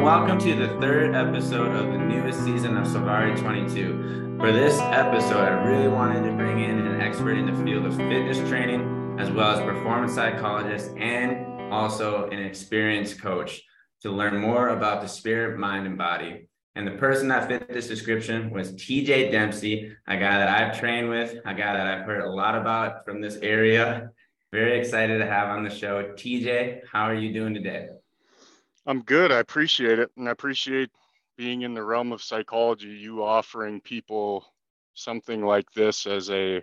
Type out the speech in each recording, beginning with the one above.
and welcome to the third episode of the newest season of Salvari 22. For this episode, I really wanted to bring in an expert in the field of fitness training, as well as performance psychologist and also an experienced coach to learn more about the spirit, mind, and body. And the person that fit this description was TJ Dempsey, a guy that I've trained with, a guy that I've heard a lot about from this area. Very excited to have on the show. TJ, how are you doing today? I'm good. I appreciate it. And I appreciate being in the realm of psychology, you offering people something like this as a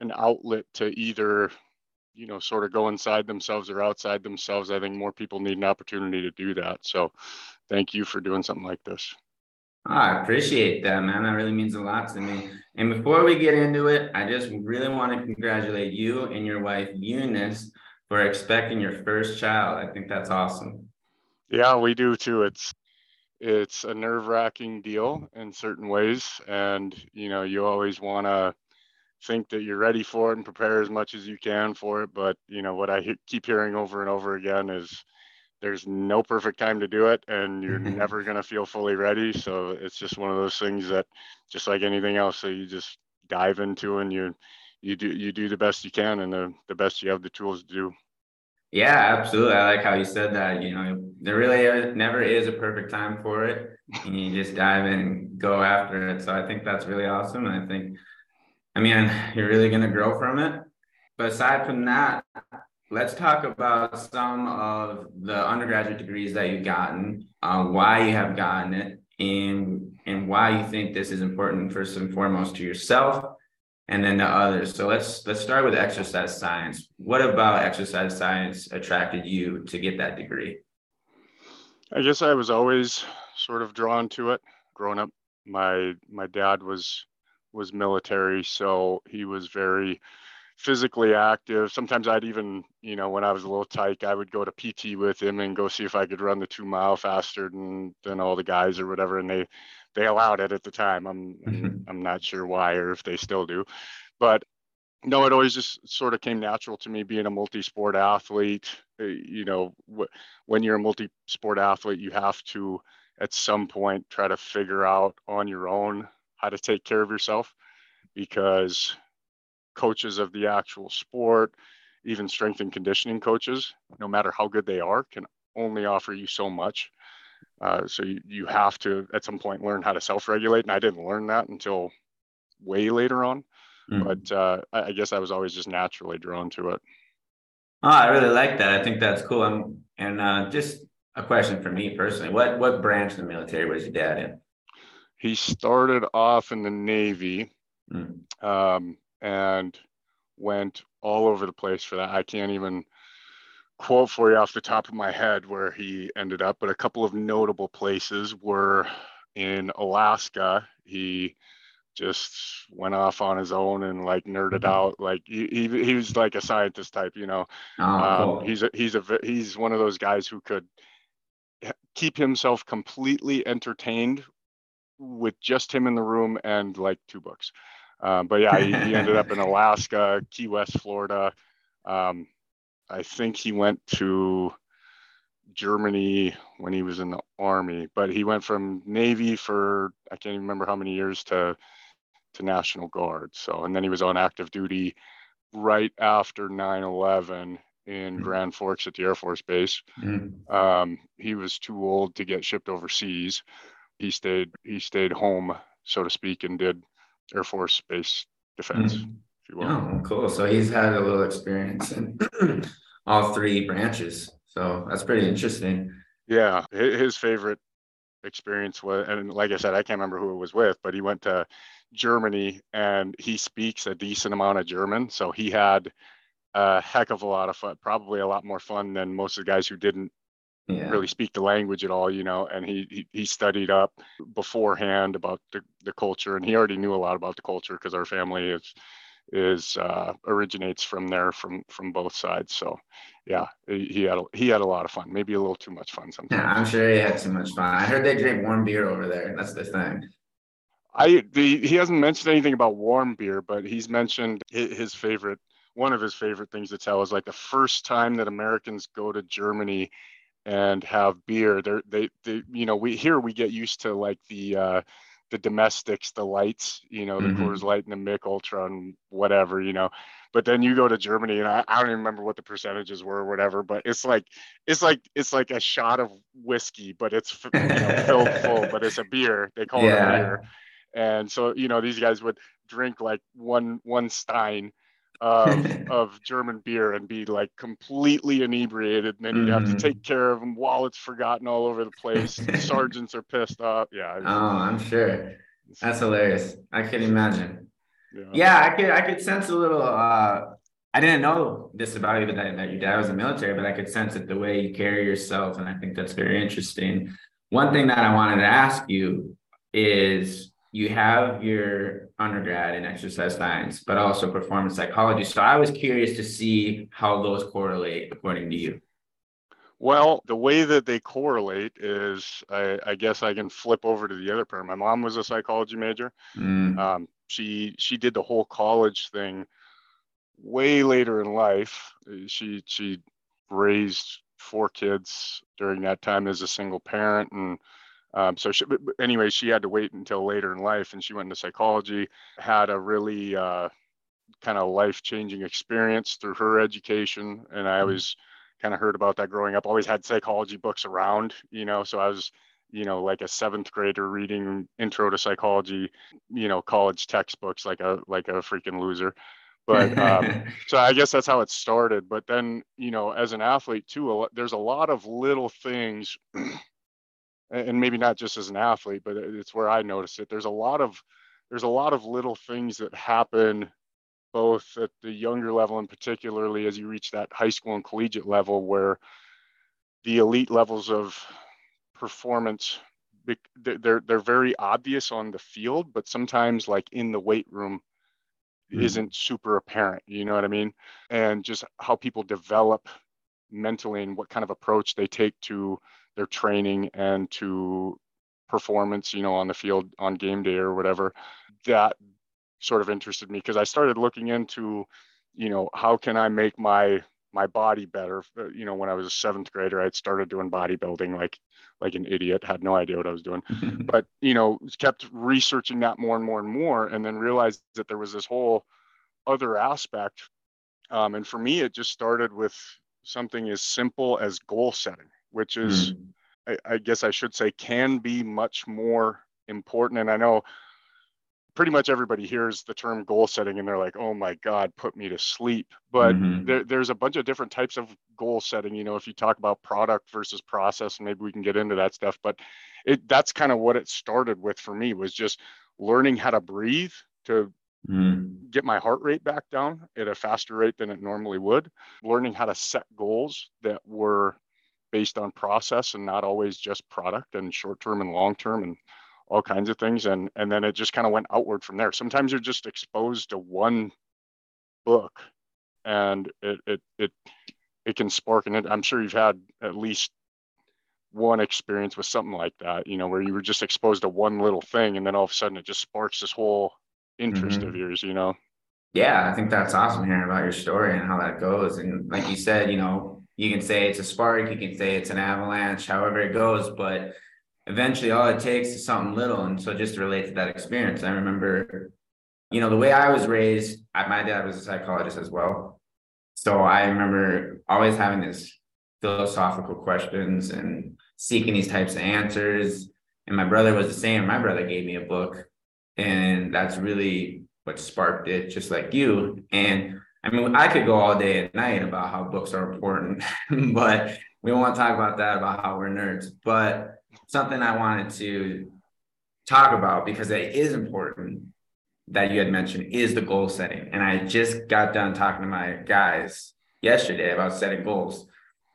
an outlet to either you know sort of go inside themselves or outside themselves i think more people need an opportunity to do that so thank you for doing something like this oh, i appreciate that man that really means a lot to me and before we get into it i just really want to congratulate you and your wife eunice for expecting your first child i think that's awesome yeah, we do too. It's it's a nerve-wracking deal in certain ways, and you know you always want to think that you're ready for it and prepare as much as you can for it. But you know what I he- keep hearing over and over again is there's no perfect time to do it, and you're mm-hmm. never gonna feel fully ready. So it's just one of those things that, just like anything else, so you just dive into and you you do you do the best you can and the, the best you have the tools to do. Yeah, absolutely. I like how you said that. You know, there really never is a perfect time for it. And you just dive in and go after it. So I think that's really awesome. And I think, I mean, you're really going to grow from it. But aside from that, let's talk about some of the undergraduate degrees that you've gotten, uh, why you have gotten it, and and why you think this is important first and foremost to yourself and then the others. So let's let's start with exercise science. What about exercise science attracted you to get that degree? I guess I was always sort of drawn to it. Growing up, my my dad was was military, so he was very physically active. Sometimes I'd even, you know, when I was a little tyke, I would go to PT with him and go see if I could run the two mile faster than than all the guys or whatever. And they they allowed it at the time. I'm mm-hmm. I'm not sure why or if they still do, but no, it always just sort of came natural to me being a multi-sport athlete. Uh, you know, when you're a multi-sport athlete, you have to at some point try to figure out on your own how to take care of yourself because coaches of the actual sport, even strength and conditioning coaches, no matter how good they are, can only offer you so much. Uh, so you, you have to at some point learn how to self-regulate and i didn't learn that until way later on mm. but uh, I, I, guess i was always just naturally drawn to it. Oh i really like that. I think that's cool. Um, and uh, just a question for me personally. What what branch of the military was your dad in? He started off in the navy mm. um, and went all over the place for that. I can't even quote for you off the top of my head where he ended up, but a couple of notable places were in Alaska. He just went off on his own and like nerded mm-hmm. out. Like he, he, he was like a scientist type, you know. Oh, um, cool. He's a, he's a he's one of those guys who could keep himself completely entertained with just him in the room and like two books. Um, but yeah, he, he ended up in Alaska, Key West, Florida. Um, I think he went to Germany when he was in the army, but he went from Navy for I can't even remember how many years to to National Guard. So and then he was on active duty right after 9/11 in mm-hmm. Grand Forks at the Air Force Base. Mm-hmm. Um, he was too old to get shipped overseas. He stayed he stayed home, so to speak, and did Air Force Base defense. Mm-hmm if you will. Oh, cool. So he's had a little experience in all three branches. So that's pretty interesting. Yeah. His favorite experience was, and like I said, I can't remember who it was with, but he went to Germany and he speaks a decent amount of German. So he had a heck of a lot of fun, probably a lot more fun than most of the guys who didn't yeah. really speak the language at all, you know, and he, he, he studied up beforehand about the, the culture and he already knew a lot about the culture because our family is is uh, originates from there from from both sides. So yeah, he had a, he had a lot of fun. Maybe a little too much fun sometimes. Yeah, I'm sure he had too much fun. I heard they drink warm beer over there. That's the thing. I the, he hasn't mentioned anything about warm beer, but he's mentioned his favorite. One of his favorite things to tell is like the first time that Americans go to Germany and have beer. They're, they, they, you know, we here we get used to like the, uh, the domestics, the lights, you know, the mm-hmm. Coors Light and the Mich Ultra and whatever, you know. But then you go to Germany, and I, I don't even remember what the percentages were or whatever. But it's like it's like it's like a shot of whiskey, but it's you know, filled full, but it's a beer. They call yeah. it a beer. And so you know these guys would drink like one one stein of, of German beer and be like completely inebriated. And then you have to mm-hmm. take care of them. Wallets forgotten all over the place. Sergeants are pissed off. Yeah. Oh, I'm sure. That's hilarious. I can imagine. Yeah. yeah, I could I could sense a little uh I didn't know this about you, that, that your dad was in the military, but I could sense it the way you carry yourself. And I think that's very interesting. One thing that I wanted to ask you is you have your undergrad in exercise science, but also performance psychology. So I was curious to see how those correlate according to you. Well, the way that they correlate is, I, I guess I can flip over to the other part. My mom was a psychology major. Mm. Um, she she did the whole college thing way later in life. She she raised four kids during that time as a single parent and um, so she, anyway, she had to wait until later in life, and she went into psychology. Had a really uh, kind of life changing experience through her education, and I mm-hmm. always kind of heard about that growing up. Always had psychology books around, you know. So I was, you know, like a seventh grader reading Intro to Psychology, you know, college textbooks like a like a freaking loser. But um, so I guess that's how it started. But then, you know, as an athlete too, there's a lot of little things and maybe not just as an athlete, but it's where I notice it. There's a lot of there's a lot of little things that happen both at the younger level and particularly as you reach that high school and collegiate level where the elite levels of performance they're they're very obvious on the field but sometimes like in the weight room mm. isn't super apparent you know what i mean and just how people develop mentally and what kind of approach they take to their training and to performance, you know, on the field on game day or whatever, that sort of interested me because I started looking into, you know, how can I make my my body better? Uh, you know, when I was a seventh grader, I started doing bodybuilding like like an idiot, had no idea what I was doing, but you know, kept researching that more and more and more, and then realized that there was this whole other aspect. Um, and for me, it just started with something as simple as goal setting which is, mm. I, I guess I should say, can be much more important. And I know pretty much everybody hears the term goal setting and they're like, oh my God, put me to sleep. But mm-hmm. there, there's a bunch of different types of goal setting. You know, if you talk about product versus process, maybe we can get into that stuff. But it that's kind of what it started with for me was just learning how to breathe to mm. get my heart rate back down at a faster rate than it normally would, learning how to set goals that were based on process and not always just product and short term and long term and all kinds of things. And and then it just kind of went outward from there. Sometimes you're just exposed to one book and it it it, it can spark. And it, i'm sure you've had at least one experience with something like that you know where you were just exposed to one little thing and then all of a sudden it just sparks this whole interest mm-hmm. of yours you know? Yeah i think that's awesome hearing about your story and how that goes. And like you said you know you can say it's a spark, you can say it's an avalanche, however it goes, but eventually all it takes is something little. And so just to relate to that experience, I remember, you know, the way I was raised, my dad was a psychologist as well. So I remember always having these philosophical questions and seeking these types of answers. And my brother was the same. My brother gave me a book, and that's really what sparked it, just like you. And I mean, I could go all day and night about how books are important, but we won't want to talk about that about how we're nerds. But something I wanted to talk about because it is important that you had mentioned is the goal setting. And I just got done talking to my guys yesterday about setting goals.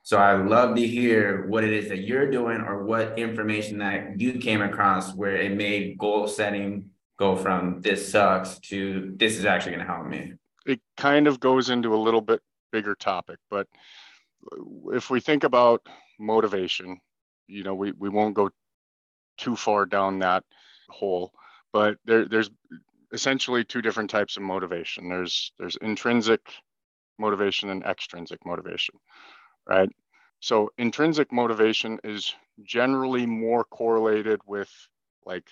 So I love to hear what it is that you're doing or what information that you came across where it made goal setting go from this sucks to this is actually going to help me it kind of goes into a little bit bigger topic, but if we think about motivation, you know, we, we won't go too far down that hole, but there, there's essentially two different types of motivation. There's there's intrinsic motivation and extrinsic motivation, right? so intrinsic motivation is generally more correlated with like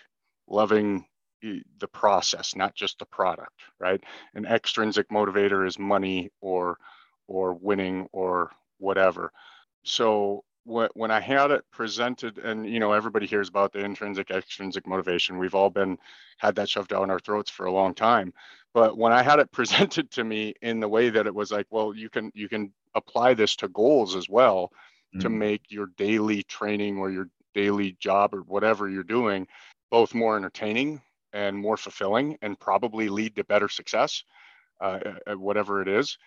loving the process, not just the product, right? An extrinsic motivator is money or or winning or whatever. So when I had it presented, and you know everybody hears about the intrinsic extrinsic motivation, we've all been had that shoved down our throats for a long time. But when I had it presented to me in the way that it was like, well, you can you can apply this to goals as well mm-hmm. to make your daily training or your daily job or whatever you're doing both more entertaining and more fulfilling and probably lead to better success uh, at whatever it is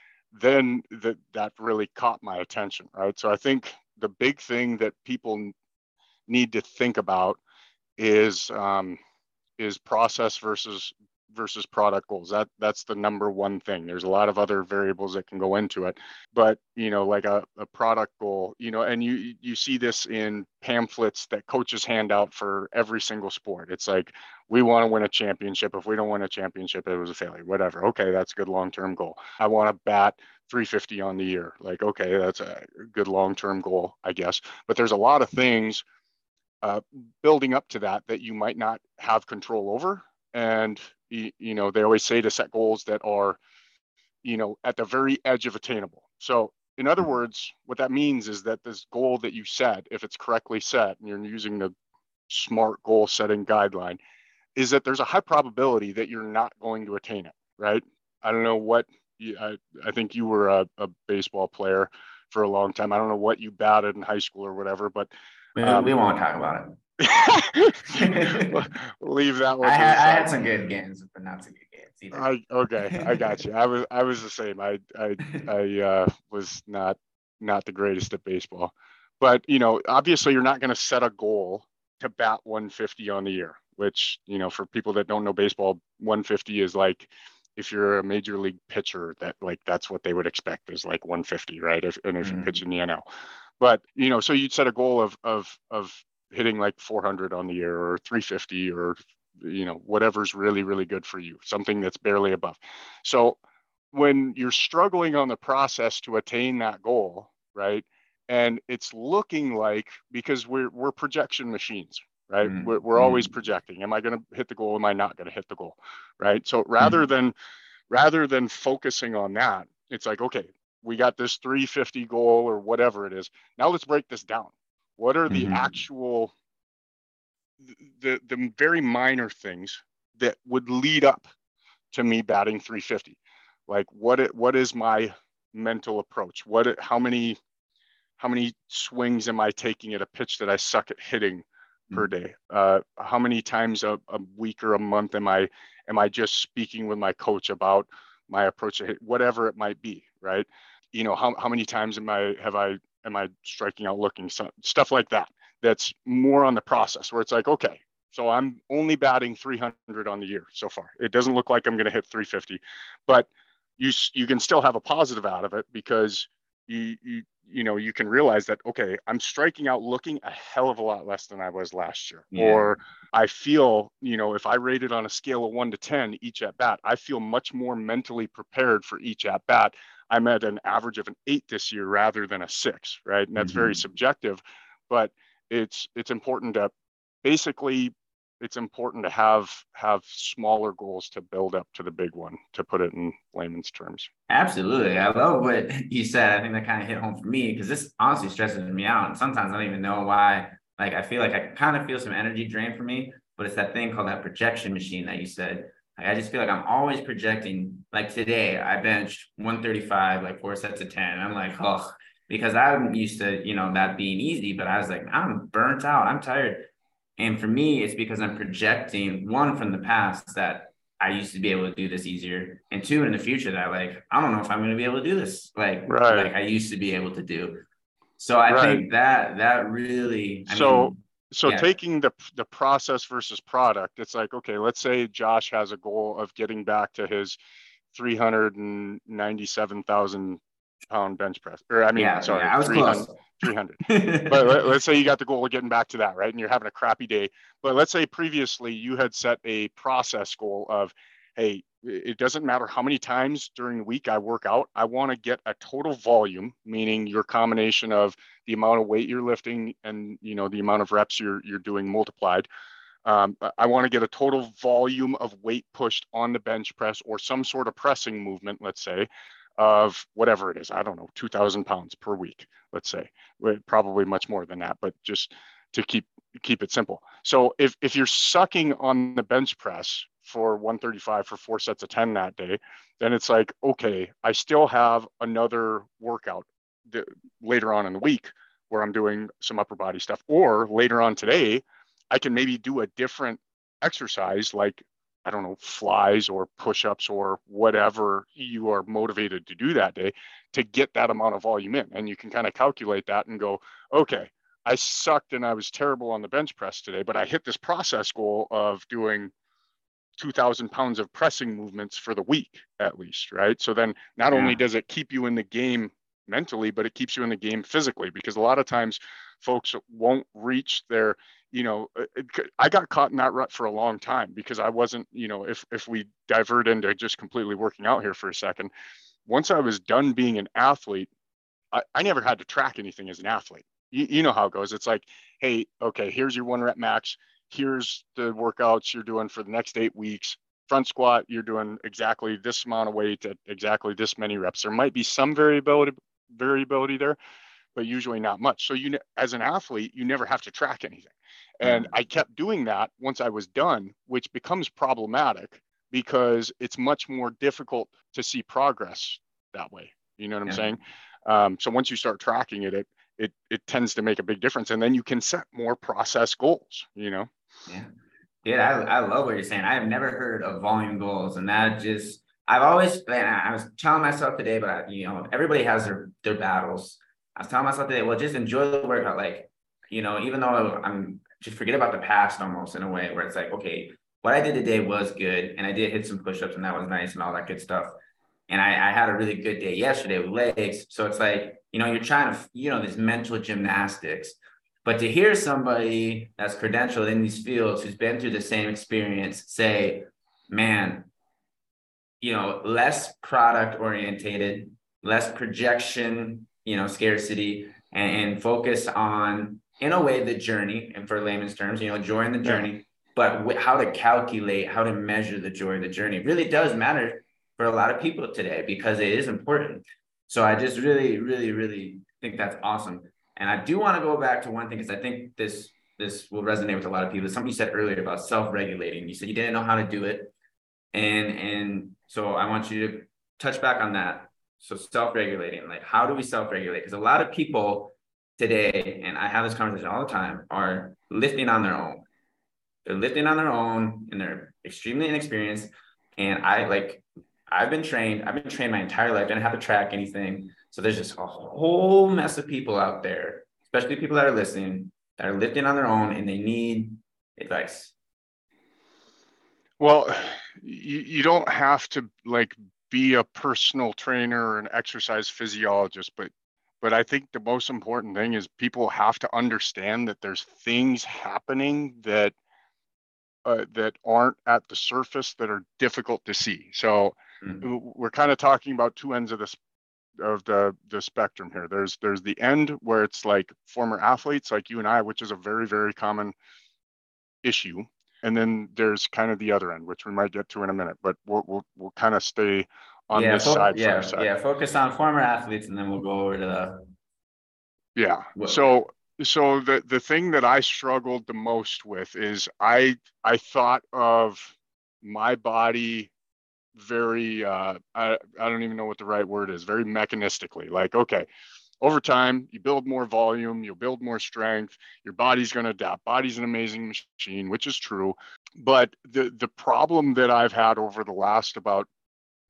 then that that really caught my attention right? So i think the big thing that people need to think about is um, is process versus versus product goals. That that's the number one thing. There's a lot of other variables that can go into it. But you know like a, a product goal you know and you you see this in pamphlets that coaches hand out for every single sport. It's like we want to win a championship. If we don't win a championship it was a failure. Whatever. Okay that's a good long-term goal. I want to bat 350 on the year. Like okay that's a good long-term goal i guess. But there's a lot of things uh, building up to that that you might not have control over. And you know they always say to set goals that are you know at the very edge of attainable. So in other words what that means is that this goal that you set if it's correctly set and you're using the smart goal setting guideline is that there's a high probability that you're not going to attain it right? I don't know what you, I, I think you were a, a baseball player for a long time. I don't know what you batted in high school or whatever but um, we won't talk about it Leave that one. I had, I had, some good games, but not so good games either. I, okay, I got you. I was I was the same. I I I uh, was not not the greatest at baseball, but you know, obviously, you're not going to set a goal to bat 150 on the year. Which you know, for people that don't know baseball, 150 is like if you're a major league pitcher, that like that's what they would expect is like 150, right? If, and if mm-hmm. you pitch in the NL, but you know, so you'd set a goal of of of hitting like 400 on the year or 350 or you know whatever's really really good for you something that's barely above. So when you're struggling on the process to attain that goal right and it's looking like because we're we're projection machines right? Mm we're, we're always mm. projecting. Am i going to hit the goal? Am i not going to hit the goal? Right? So rather mm than rather than focusing on that it's like okay we got this 350 goal or whatever it is. Now let's break this down what are the mm-hmm. actual, the, the very minor things that would lead up to me batting 350? Like what it, what is my mental approach? What it, how many how many swings am I taking at a pitch that I suck at hitting mm-hmm. per day? Uh, how many times a, a, week or a month am I am I just speaking with my coach about my approach to hit, whatever it might be, right? You know, how, how many times am I have I am I striking out looking so, stuff like that. That's more on the process where it's like, okay, so I'm only batting 300 on the year so far. It doesn't look like I'm going to hit 350, but you you can still have a positive out of it because you you you know you can realize that okay, I'm striking out looking a hell of a lot less than I was last year. Yeah. Or I feel, you know, if I rated on a scale of 1 to 10 each at bat, I feel much more mentally prepared for each at bat I'm at an average of an eight this year rather than a six, right? And that's mm-hmm. very subjective, but it's it's important to basically it's important to have have smaller goals to build up to the big one to put it in layman's terms. Absolutely. I love what you said. I think that kind of hit home for me because this honestly stresses me out and sometimes i don't even know why. Like i feel like i kind of feel some energy drain for me but it's that thing called that projection machine that you said like, I just feel like I'm always projecting. Like today, I benched 135, like four sets of 10. I'm like, oh, because I'm used to, you know, that being easy, but I was like, I'm burnt out. I'm tired. And for me, it's because I'm projecting one from the past that I used to be able to do this easier, and two in the future that like I don't know if I'm going to be able to do this like right. like I used to be able to do. So I right. think that that really. I so mean, so yeah. taking the the process versus product it's like okay let's say josh has a goal of getting back to his 397000 pound bench press or i mean yeah, sorry yeah, I was 300, 300. but let, us say you got the goal of getting back to that right and you're having a crappy day but let's say previously you had set a process goal of hey it doesn't matter how many times during the week I work out. I want to get a total volume, meaning your combination of the amount of weight you're lifting and you know the amount of reps you're you're doing multiplied. Um, I want to get a total volume of weight pushed on the bench press or some sort of pressing movement, let's say, of whatever it is. I don't know, 2,000 pounds per week, let's say. Probably much more than that, but just to keep keep it simple. So if if you're sucking on the bench press for 135 for four sets of 10 that day, then it's like, okay, I still have another workout th- later on in the week where I'm doing some upper body stuff. Or later on today, I can maybe do a different exercise like, I don't know, flies or push ups or whatever you are motivated to do that day to get that amount of volume in. And you can kind of calculate that and go, okay, I sucked and I was terrible on the bench press today, but I hit this process goal of doing 2000 pounds of pressing movements for the week at least right? So then not yeah. only does it keep you in the game mentally but it keeps you in the game physically because a lot of times folks won't reach their you know uh, i got caught in that rut for a long time because i wasn't you know if if we divert into just completely working out here for a second once i was done being an athlete i, I never had to track anything as an athlete. You, you know how it goes. It's like hey okay here's your one rep max here's the workouts you're doing for the next eight weeks. Front squat, you're doing exactly this amount of weight at exactly this many reps. There might be some variability variability there, but usually not much. So you, as an athlete, you never have to track anything. And I kept doing that once I was done, which becomes problematic because it's much more difficult to see progress that way. You know what I'm yeah. saying? Um, so once you start tracking it, it it it tends to make a big difference, and then you can set more process goals. You know. Yeah. Yeah, I, I love what you're saying. I have never heard of volume goals, and that just I've always been. I was telling myself today, but I, you know, everybody has their their battles. I was telling myself today, well, just enjoy the workout. Like, you know, even though I'm just forget about the past almost in a way where it's like, okay, what I did today was good, and I did hit some push-ups, and that was nice, and all that good stuff. And I, I had a really good day yesterday with legs. So it's like, you know, you're trying to, you know, this mental gymnastics but to hear somebody that's credentialed in these fields who's been through the same experience say, man, you know, less product orientated, less projection, you know, scarcity, and, and, focus on, in a way, the journey, and for layman's terms, you know, joy in the journey, but how to calculate, how to measure the joy of the journey really does matter for a lot of people today because it is important. So I just really, really, really think that's awesome. And I do want to go back to one thing because I think this this will resonate with a lot of people. Something you said earlier about self-regulating. You said you didn't know how to do it, and and so I want you to touch back on that. So self-regulating, like how do we self-regulate? Because a lot of people today, and I have this conversation all the time, are lifting on their own. They're lifting on their own, and they're extremely inexperienced. And I like I've been trained. I've been trained my entire life. I didn't have to track anything. So there's just a whole mess of people out there, especially people that are listening, that are lifting on their own and they need advice. Well, you, you don't have to like be a personal trainer or an exercise physiologist, but but I think the most important thing is people have to understand that there's things happening that uh, that aren't at the surface that are difficult to see. So mm-hmm. we're kind of talking about two ends of this of the the spectrum here. There's there's the end where it's like former athletes like you and I, which is a very very common issue, and then there's kind of the other end, which we might get to in a minute. But we'll we'll, we'll kind of stay on yeah, this fo- side. Yeah, yeah. Focus on former athletes, and then we'll go over to the. Yeah. So so the the thing that I struggled the most with is I I thought of my body very uh, I, I don't even know what the right word is very mechanistically like okay over time you build more volume you'll build more strength your body's going to adapt body's an amazing machine which is true. But the the problem that i've had over the last about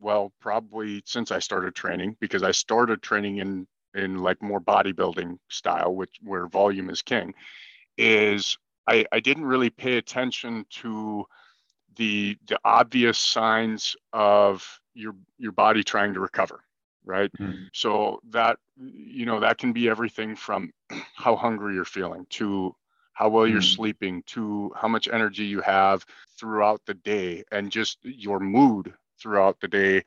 well probably since i started training because i started training in in like more bodybuilding style which where volume is king is i i didn't really pay attention to the the obvious signs of your your body trying to recover right mm-hmm. so that you know that can be everything from how hungry you're feeling to how well you're mm-hmm. sleeping to how much energy you have throughout the day and just your mood throughout the day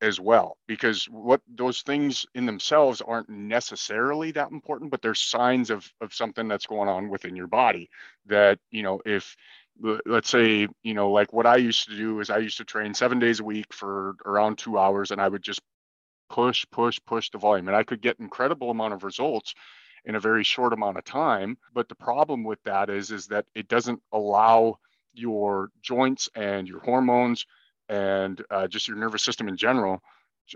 as well because what those things in themselves aren't necessarily that important but they're signs of of something that's going on within your body that you know if let's say you know like what i used to do is i used to train seven days a week for around two hours and i would just push push push the volume and i could get incredible amount of results in a very short amount of time but the problem with that is is that it doesn't allow your joints and your hormones and uh, just your nervous system in general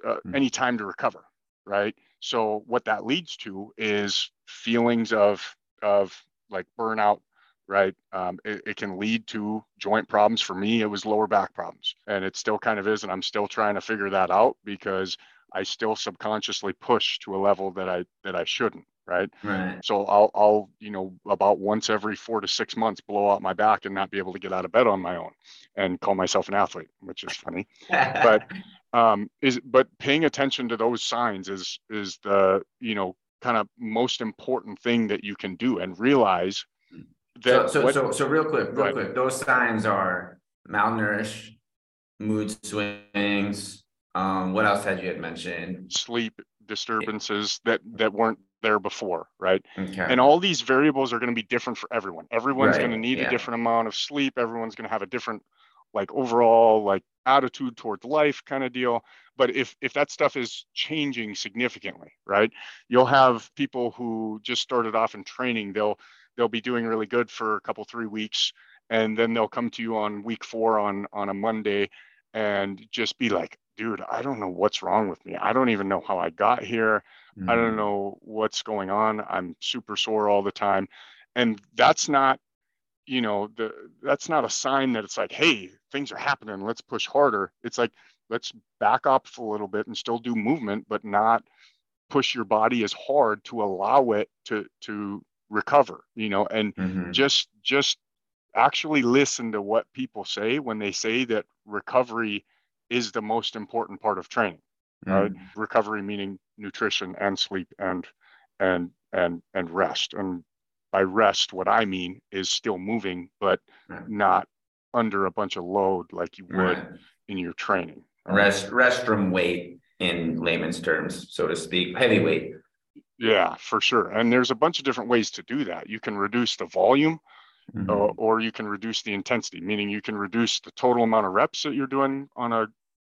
uh, mm-hmm. any time to recover right so what that leads to is feelings of of like burnout right um, it, it, can lead to joint problems for me it was lower back problems and it still kind of is and i'm still trying to figure that out because i still subconsciously push to a level that i that i shouldn't right? Right. So I'll I'll you know about once every four to six months blow out my back and not be able to get out of bed on my own, and call myself an athlete, which is funny. but um, is but paying attention to those signs is is the you know kind of most important thing that you can do and realize. So so what, so, so real quick, real quick, those signs are malnourished, mood swings. Um, what else had you had mentioned? Sleep disturbances that that weren't there before, right? Okay. And all these variables are going to be different for everyone. Everyone's right. going to need yeah. a different amount of sleep. Everyone's going to have a different like overall like attitude towards life kind of deal. But if if that stuff is changing significantly, right? You'll have people who just started off in training, they'll they'll be doing really good for a couple three weeks and then they'll come to you on week 4 on on a Monday and just be like, dude, I don't know what's wrong with me. I don't even know how I got here. Mm-hmm. I don't mm-hmm. know what's going on. I'm super sore all the time. And that's not, you know, the that's not a sign that it's like, hey, things are happening. Let's push harder. It's like, let's back up a little bit and still do movement, but not push your body as hard to allow it to to recover, you know, and mm-hmm. just just actually listen to what people say when they say that recovery is the most important part of training. Mm. Uh, recovery meaning nutrition and sleep and and and and rest. And by rest, what I mean is still moving, but right. not under a bunch of load like you would right. in your training. Rest rest from weight in layman's terms, so to speak, heavyweight. Yeah, for sure. And there's a bunch of different ways to do that. You can reduce the volume mm-hmm. uh, or you can reduce the intensity, meaning you can reduce the total amount of reps that you're doing on a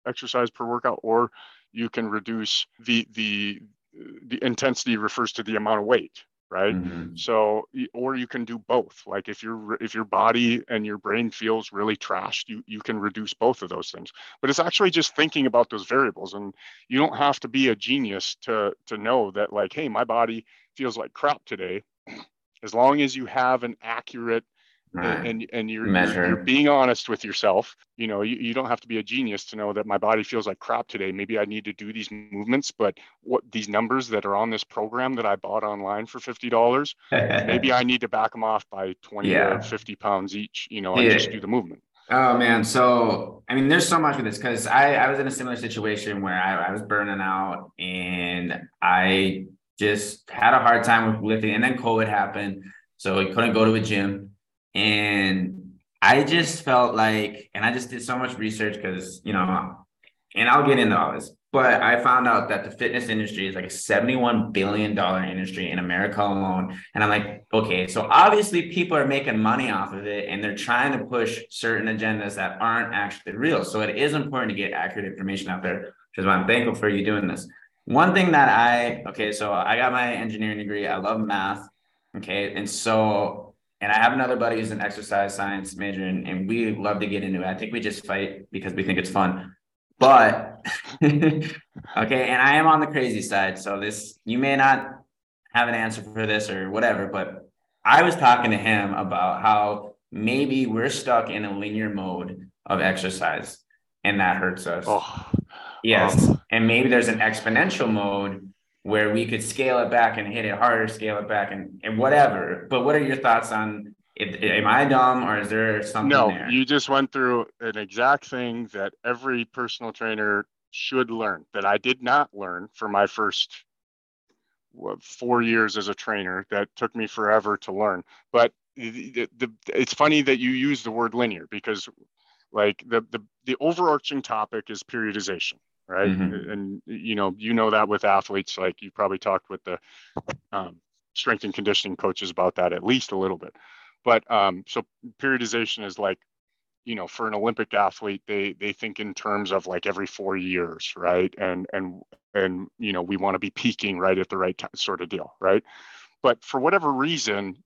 exercise per workout, or you can reduce the the the intensity refers to the amount of weight right? Mm-hmm. so or you can do both like if your if your body and your brain feels really trashed you you can reduce both of those things. But it's actually just thinking about those variables and you don't have to be a genius to to know that like hey my body feels like crap today. As long as you have an accurate right. and and you're, you're, you're being honest with yourself you know you, you don't have to be a genius to know that my body feels like crap today maybe i need to do these movements but what these numbers that are on this program that i bought online for $50 maybe i need to back them off by 20 yeah. or 50 pounds each you know and yeah. just do the movement Oh man, so I mean, there's so much with this because I, I was in a similar situation where I, I was burning out and I just had a hard time with lifting, and then COVID happened, so I couldn't go to a gym. And I just felt like, and I just did so much research because, you know, and I'll get into all this, but I found out that the fitness industry is like a $71 billion industry in America alone. And I'm like, okay, so obviously people are making money off of it and they're trying to push certain agendas that aren't actually real. So it is important to get accurate information out there, which is why I'm thankful for you doing this. One thing that I, okay, so I got my engineering degree. I love math. Okay. And so and I have another buddy who's an exercise science major, and, and we love to get into it. I think we just fight because we think it's fun. But okay, and I am on the crazy side. So this you may not have an answer for this or whatever, but I was talking to him about how maybe we're stuck in a linear mode of exercise and that hurts us. Oh. Yes. Oh. And maybe there's an exponential mode where we could scale it back and hit it harder, scale it back and, and whatever. But what are your thoughts on it, am I dumb or is there something no, there? you just went through an exact thing that every personal trainer should learn that I did not learn for my first what, four years as a trainer that took me forever to learn. But the, the, it's funny that you use the word linear because like the the the overarching topic is periodization right? Mm-hmm. and you know you know that with athletes like you probably talked with the um, strength and conditioning coaches about that at least a little bit. But um, so periodization is like you know for an olympic athlete they they think in terms of like every four years right? And and and you know we want to be peaking right at the right time sort of deal right? But for whatever reason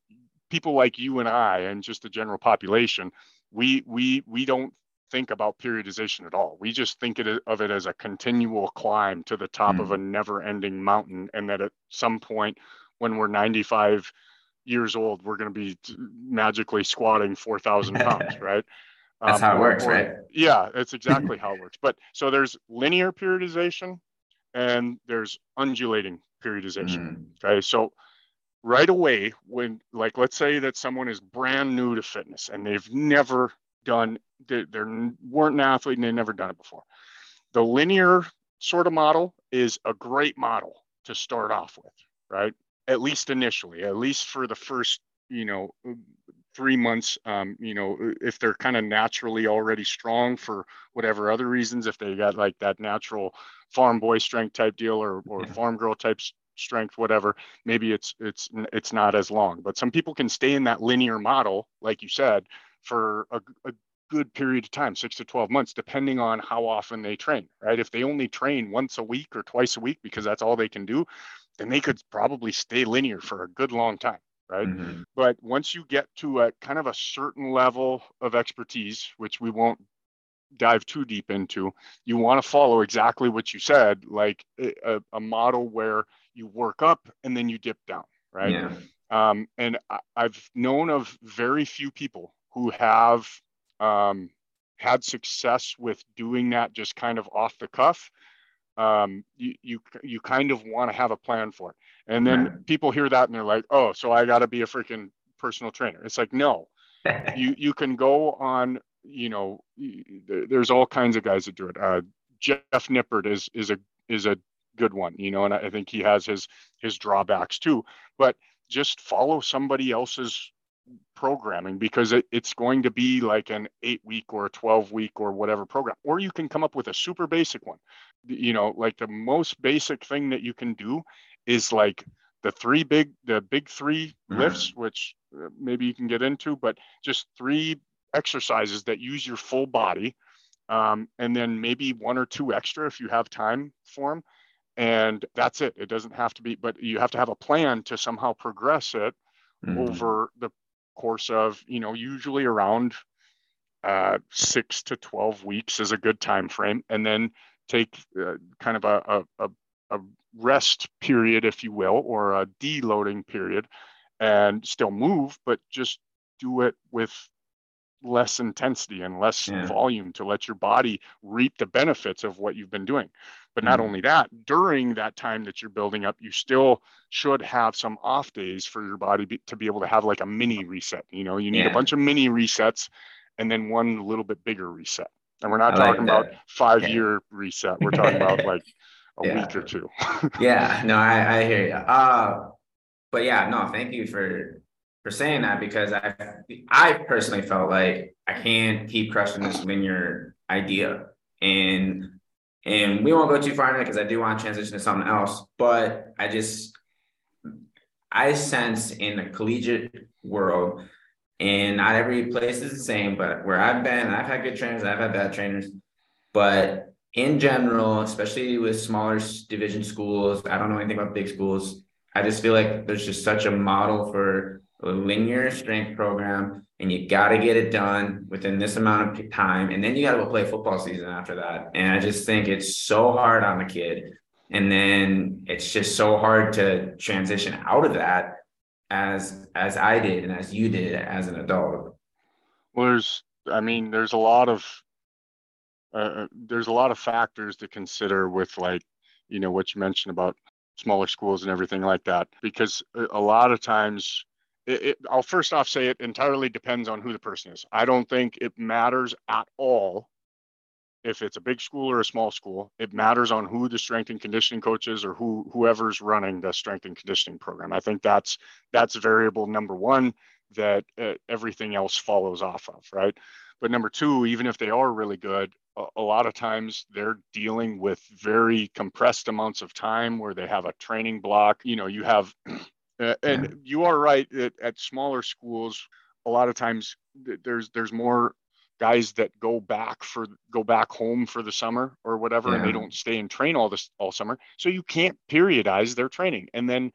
people like you and i and just the general population we we we don't think about periodization at all we just think of it as a continual climb to the top mm. of a never ending mountain and that at some point when we're 95 years old we're going to be magically squatting 4000 pounds right that's um, how it works, or, right? Yeah, that's exactly how it works. But so there's linear periodization and there's undulating periodization. Mm. Okay. So right away, when like let's say that someone is brand new to fitness and they've never done they, they weren't an athlete and they've never done it before. The linear sort of model is a great model to start off with, right? At least initially, at least for the first, you know, three months um, you know if they're kind of naturally already strong for whatever other reasons if they got like that natural farm boy strength type deal or, or yeah. farm girl type strength whatever maybe it's it's it's not as long but some people can stay in that linear model like you said for a, a good period of time six to 12 months depending on how often they train right if they only train once a week or twice a week because that's all they can do then they could probably stay linear for a good long time right? Mm-hmm. But once you get to a kind of a certain level of expertise, which we won't dive too deep into, you want to follow exactly what you said, like a, a model where you work up and then you dip down, right? Yeah. Um, and I, have known of very few people who have um, had success with doing that just kind of off the cuff. Um, you, you you kind of want to have a plan for it. And then people hear that and they're like, oh, so I got to be a freaking personal trainer. It's like, no, you, you can go on, you know, there's all kinds of guys that do it. Uh, Jeff Nippard is, is a, is a good one, you know, and I think he has his, his drawbacks too, but just follow somebody else's programming because it, it's going to be like an eight week or a 12 week or whatever program or you can come up with a super basic one you know like the most basic thing that you can do is like the three big the big 3 mm-hmm. lifts which uh, maybe you can get into but just three exercises that use your full body um, and then maybe one or two extra if you have time for them and that's it it doesn't have to be but you have to have a plan to somehow progress it mm-hmm. over the course of you know usually around uh, six to 12 weeks is a good time frame and then take uh, kind of a, a, a, rest period, if you will, or a deloading period, and still move, but just do it with less intensity and less yeah. volume to let your body reap the benefits of what you've been doing. But not mm only that, during that time that you're building up, you still should have some off days for your body be, to be able to have like a mini reset. You know, you need yeah. a bunch of mini resets and then one little bit bigger reset. And we're not I talking like about five yeah. year reset. We're talking about like a week or two. yeah, no, I, I hear you. Uh, but yeah, no, thank you for for saying that because I I personally felt like I can't keep crushing this linear idea and and we won't go too far in it because I do want to transition to something else. But I just I sense in the collegiate world, and not every place is the same, but where I've been, I've had good trainers, I've had bad trainers, but in general, especially with smaller division schools, I don't know anything about big schools. I just feel like there's just such a model for linear strength program, and you got to get it done within this amount of time, and then you got to go play football season after that. And I just think it's so hard on the kid, and then it's just so hard to transition out of that as as I did and as you did as an adult. Well, there's, I mean, there's a lot of uh, uh, there's a lot of factors to consider with like you know what you mentioned about smaller schools and everything like that because a lot of times it, it, I'll first off say it entirely depends on who the person is. I don't think it matters at all if it's a big school or a small school. It matters on who the strength and conditioning coach is or who whoever's running the strength and conditioning program. I think that's that's variable number one that uh, everything else follows off of, right? But number two, even if they are really good, a, a lot of times they're dealing with very compressed amounts of time where they have a training block. You know, you have, uh, and yeah. you are right at, at smaller schools. A lot of times there's there's more guys that go back for go back home for the summer or whatever yeah. and they don't stay and train all this all summer so you can't periodize their training and then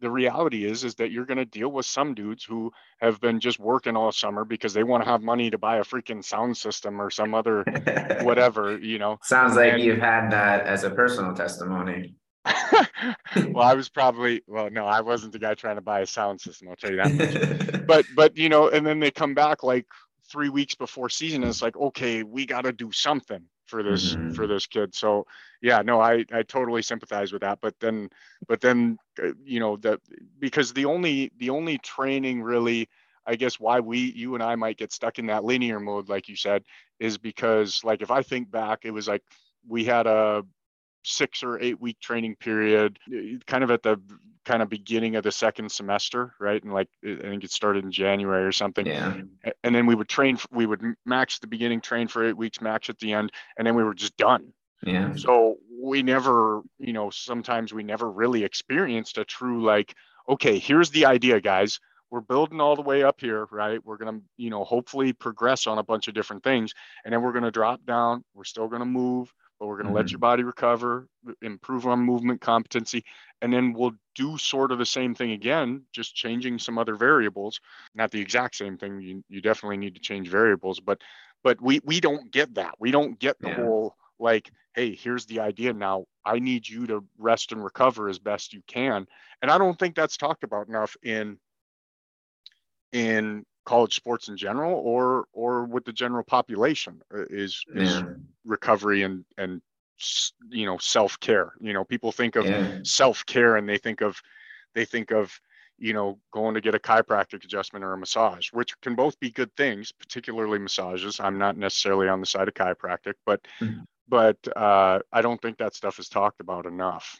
the reality is is that you're going to deal with some dudes who have been just working all summer because they want to have money to buy a freaking sound system or some other whatever you know sounds like and, you've had that as a personal testimony well i was probably well no i wasn't the guy trying to buy a sound system i'll tell you that much but but you know and then they come back like three weeks before season and it's like okay we got to do something for this mm-hmm. for this kid so yeah no i i totally sympathize with that but then but then uh, you know that because the only the only training really i guess why we you and i might get stuck in that linear mode like you said is because like if i think back it was like we had a six or eight week training period kind of at the kind of beginning of the second semester right? And like i think it started in january or something. Yeah. And then we would train we would max the beginning train for eight weeks max at the end and then we were just done. Yeah. So we never you know sometimes we never really experienced a true like okay here's the idea guys. We're building all the way up here right? We're going to you know hopefully progress on a bunch of different things and then we're going to drop down. We're still going to move but we're going to mm-hmm. let your body recover, improve on movement competency, and then we'll do sort of the same thing again, just changing some other variables. Not the exact same thing. You, you definitely need to change variables, but but we we don't get that. We don't get the yeah. whole like, hey, here's the idea now. I need you to rest and recover as best you can. And I don't think that's talked about enough in in college sports in general or or with the general population uh, is is yeah. recovery and and you know self-care you know people think of yeah. self-care and they think of they think of you know going to get a chiropractic adjustment or a massage which can both be good things particularly massages i'm not necessarily on the side of chiropractic but mm-hmm. but uh, i don't think that stuff is talked about enough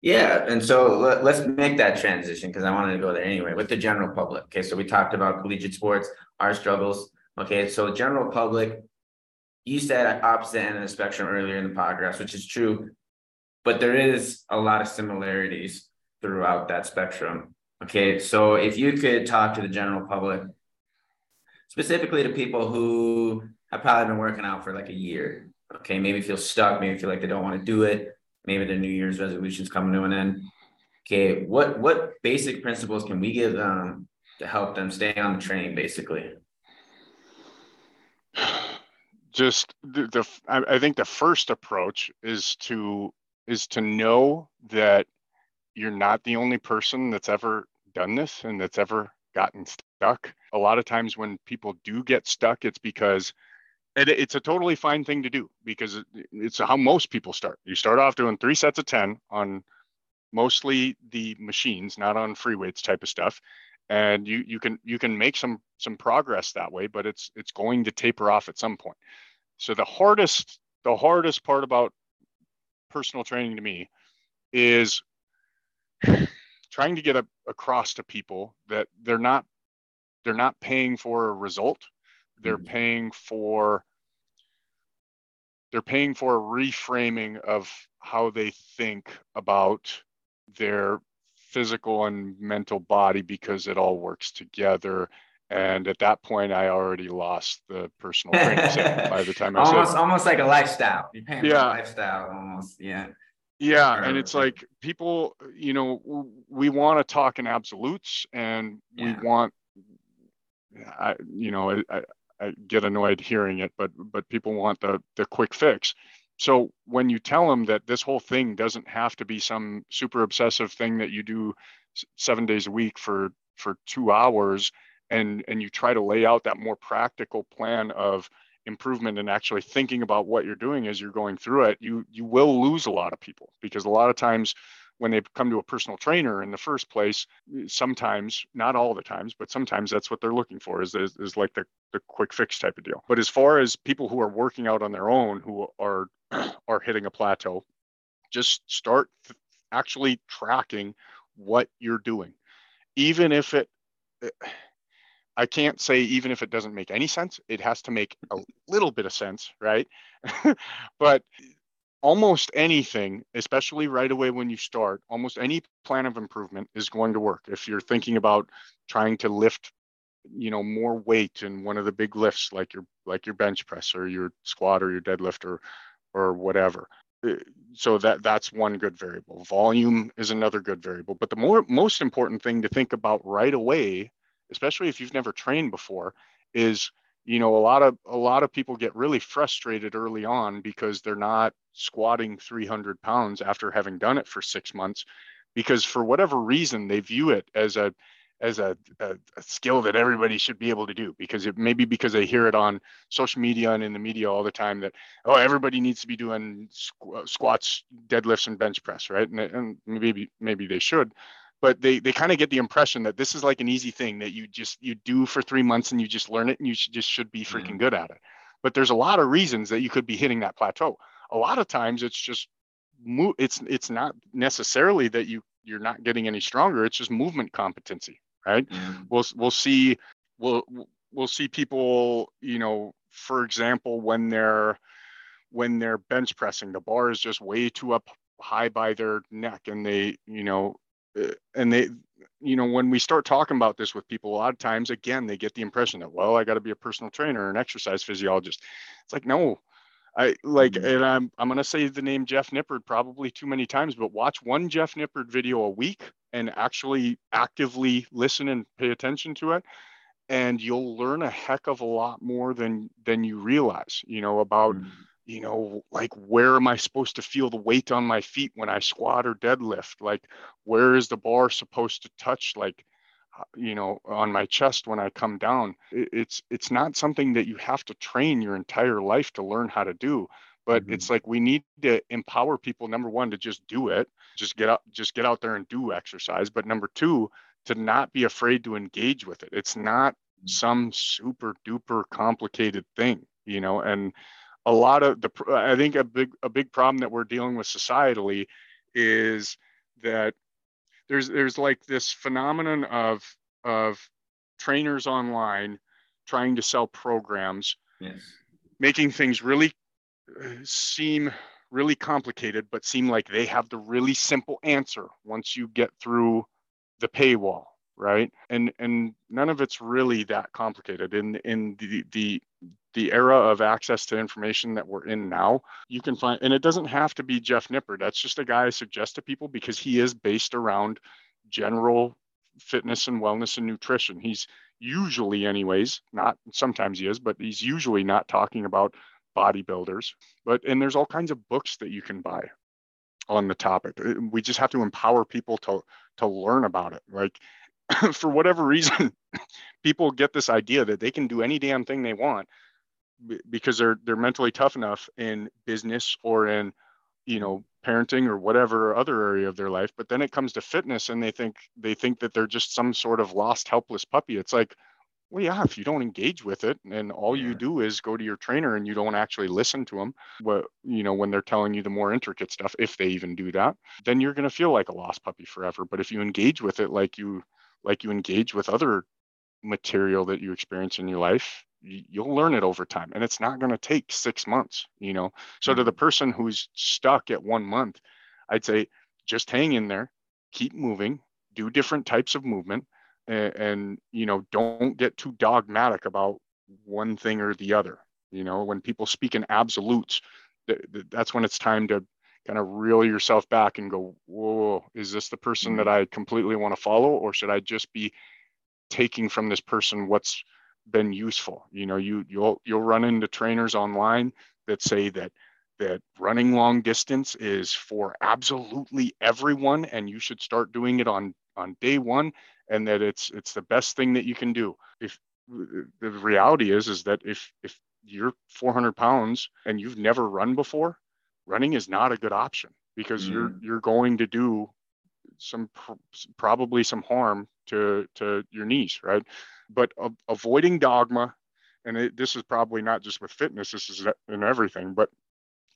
yeah, and so let, us make that transition because I wanted to go there anyway with the general public. Okay, so we talked about collegiate sports, our struggles. Okay, so general public, you said opposite end of the spectrum earlier in the podcast, which is true, but there is a lot of similarities throughout that spectrum. Okay, so if you could talk to the general public, specifically to people who have probably been working out for like a year, okay, maybe feel stuck, maybe feel like they don't want to do it maybe the New Year's resolutions coming to an end. Okay, what what basic principles can we give them to help them stay on the train, basically? Just the, the I think the first approach is to is to know that you're not the only person that's ever done this and that's ever gotten stuck. A lot of times when people do get stuck, it's because and it's a totally fine thing to do because it's how most people start. You start off doing three sets of 10 on mostly the machines, not on free weights type of stuff. And you you can you can make some some progress that way, but it's it's going to taper off at some point. So the hardest the hardest part about personal training to me is trying to get a, across to people that they're not they're not paying for a result they're mm-hmm. paying for they're paying for a reframing of how they think about their physical and mental body because it all works together and at that point i already lost the personal training by the time i almost said, almost like a lifestyle you're paying yeah. lifestyle almost yeah yeah or, and it's like people you know we want to talk in absolutes and yeah. we want I, you know I, I get annoyed hearing it, but but people want the the quick fix. So when you tell them that this whole thing doesn't have to be some super obsessive thing that you do seven days a week for for two hours, and and you try to lay out that more practical plan of improvement and actually thinking about what you're doing as you're going through it, you you will lose a lot of people because a lot of times when they come to a personal trainer in the first place sometimes not all the times but sometimes that's what they're looking for is, is, is like the, the quick fix type of deal but as far as people who are working out on their own who are are hitting a plateau just start actually tracking what you're doing even if it I can't say even if it doesn't make any sense, it has to make a little bit of sense, right? but almost anything, especially right away when you start, almost any plan of improvement is going to work. If you're thinking about trying to lift, you know, more weight in one of the big lifts like your like your bench press or your squat or your deadlift or or whatever. Uh, so that that's one good variable. Volume is another good variable, but the more most important thing to think about right away especially if you've never trained before, is you know a lot of a lot of people get really frustrated early on because they're not squatting 300 pounds after having done it for six months because for whatever reason they view it as a as a, a, a, skill that everybody should be able to do because it maybe because they hear it on social media and in the media all the time that oh everybody needs to be doing squ- squats deadlifts and bench press right? And, and maybe maybe they should but they they kind of get the impression that this is like an easy thing that you just you do for three months and you just learn it and you should, just should be freaking mm-hmm. good at it but there's a lot of reasons that you could be hitting that plateau a lot of times it's just move it's it's not necessarily that you you're not getting any stronger it's just movement competency right mm-hmm. we'll we'll see we'll we'll see people you know for example when they're when they're bench pressing the bar is just way too up high by their neck and they you know and they you know when we start talking about this with people a lot of times again they get the impression that well i got to be a personal trainer or an exercise physiologist it's like no i like mm-hmm. and i'm i'm going to say the name jeff nippard probably too many times but watch one jeff nippard video a week and actually actively listen and pay attention to it and you'll learn a heck of a lot more than than you realize you know about mm-hmm you know, like where am I supposed to feel the weight on my feet when I squat or deadlift? Like where is the bar supposed to touch? Like, uh, you know, on my chest when I come down. It's it's not something that you have to train your entire life to learn how to do. But mm-hmm. it's like we need to empower people. Number one, to just do it, just get out, just get out there and do exercise. But number two, to not be afraid to engage with it. It's not mm. some super duper complicated thing, you know, and a lot of the i think a big a big problem that we're dealing with societally is that there's there's like this phenomenon of of trainers online trying to sell programs yes. making things really uh, seem really complicated but seem like they have the really simple answer once you get through the paywall right and and none of it's really that complicated in in the the the era of access to information that we're in now, you can find, and it doesn't have to be Jeff Nippard. That's just a guy I suggest to people because he is based around general fitness and wellness and nutrition. He's usually, anyways, not sometimes he is, but he's usually not talking about bodybuilders. But, and there's all kinds of books that you can buy on the topic. We just have to empower people to, to learn about it. Like, for whatever reason, people get this idea that they can do any damn thing they want because they're they're mentally tough enough in business or in you know parenting or whatever other area of their life. But then it comes to fitness and they think they think that they're just some sort of lost helpless puppy. It's like well yeah if you don't engage with it and all you do is go to your trainer and you don't actually listen to them what you know when they're telling you the more intricate stuff if they even do that then you're going to feel like a lost puppy forever. But if you engage with it like you like you engage with other material that you experience in your life you'll learn it over time and it's not going to take six months you know so to the mm-hmm. person who's stuck at one month i'd say just hang in there keep moving do different types of movement and, and you know don't get too dogmatic about one thing or the other you know when people speak in absolutes that's when it's time to kind of reel yourself back and go whoa is this the person that mm-hmm. i completely want to follow or should i just be taking from this person what's been useful. You know, you you'll you'll run into trainers online that say that that running long distance is for absolutely everyone and you should start doing it on on day one and that it's it's the best thing that you can do if the reality is is that if if you're 400 pounds and you've never run before running is not a good option because mm you're you're going to do some probably some harm to to your knees right? But uh, avoiding dogma and it, this is probably not just with fitness this is in everything but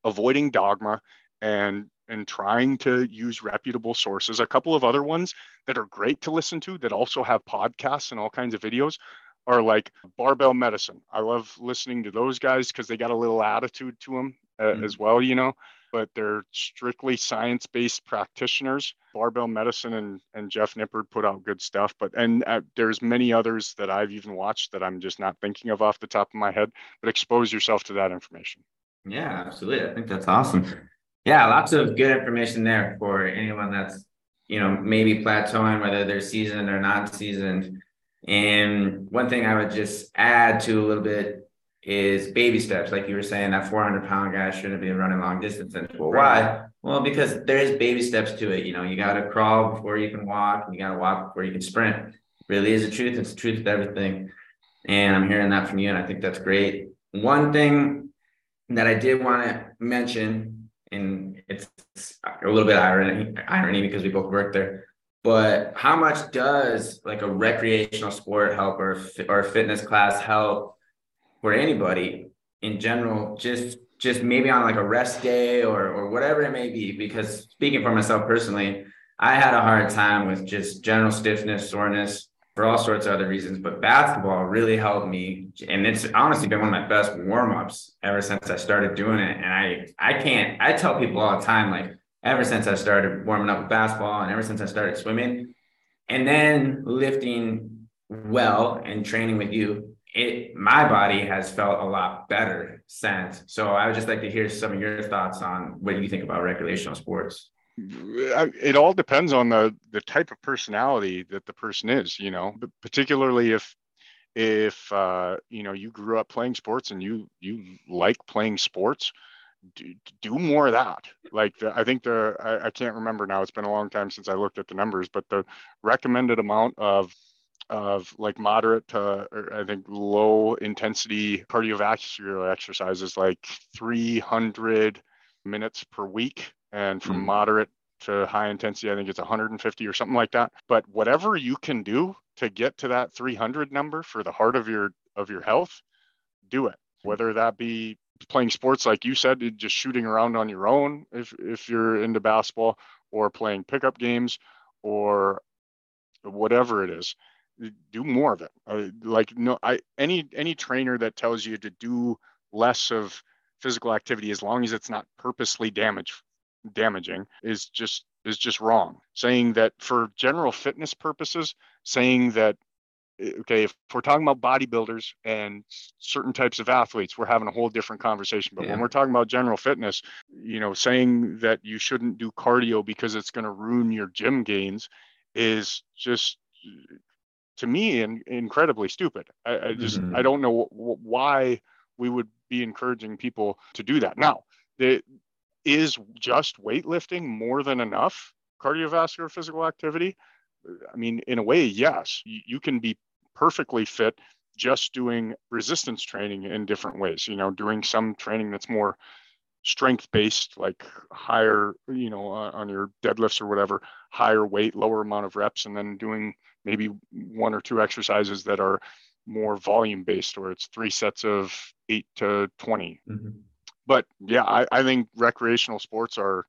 avoiding dogma and and trying to use reputable sources. A couple of other ones that are great to listen to that also have podcasts and all kinds of videos are like barbell medicine. I love listening to those guys because they got a little attitude to them uh, mm-hmm. as well, you know. But they're strictly science-based practitioners. Barbell Medicine and and Jeff Nippard put out good stuff. But and uh, there's many others that I've even watched that I'm just not thinking of off the top of my head. But expose yourself to that information. Yeah, absolutely. I think that's awesome. Yeah, lots of good information there for anyone that's you know maybe plateauing, whether they're seasoned or not seasoned and one thing I would just add to a little bit is baby steps. Like you were saying, that 400 pound guy shouldn't be running long distance interval. Why? Well, because there is baby steps to it. You know, you got to crawl before you can walk, and you got to walk before you can sprint. Really is the truth. It's the truth of everything. And I'm hearing that from you, and I think that's great. One thing that I did want to mention, and it's a little bit irony, irony because we both work there, but how much does like a recreational sport help or or a fitness class help for anybody in general just just maybe on like a rest day or or whatever it may be because speaking for myself personally i had a hard time with just general stiffness soreness for all sorts of other reasons but basketball really helped me and it's honestly been one of my best warm-ups ever since i started doing it and i i can't i tell people all the time like ever since I started warming up with basketball and ever since I started swimming and then lifting well and training with you, it my body has felt a lot better since. So I would just like to hear some of your thoughts on what you think about recreational sports. It all depends on the the type of personality that the person is, you know, but particularly if if uh, you know you grew up playing sports and you you like playing sports, do, do more of that. Like the, I think the I, I, can't remember now. It's been a long time since I looked at the numbers, but the recommended amount of of like moderate to I think low intensity cardiovascular exercises like 300 minutes per week, and from mm. moderate to high intensity, I think it's 150 or something like that. But whatever you can do to get to that 300 number for the heart of your of your health, do it. Whether that be playing sports like you said, just shooting around on your own if if you're into basketball, or playing pickup games, or whatever it is. Do more of it. Uh, like no, I any any trainer that tells you to do less of physical activity as long as it's not purposely damage damaging is just is just wrong. Saying that for general fitness purposes, saying that okay, if we're talking about bodybuilders and certain types of athletes, we're having a whole different conversation. But yeah. when we're talking about general fitness, you know, saying that you shouldn't do cardio because it's going to ruin your gym gains is just to me in, incredibly stupid. I, I just mm-hmm. I don't know why we would be encouraging people to do that. Now, the, is just weightlifting more than enough cardiovascular physical activity? I mean, in a way, yes, you, you can be perfectly fit just doing resistance training in different ways, you know, doing some training that's more strength based, like higher, you know, on your deadlifts or whatever, higher weight, lower amount of reps, and then doing maybe one or two exercises that are more volume based, or it's three sets of eight to 20. Mm-hmm. But yeah, I, I think recreational sports are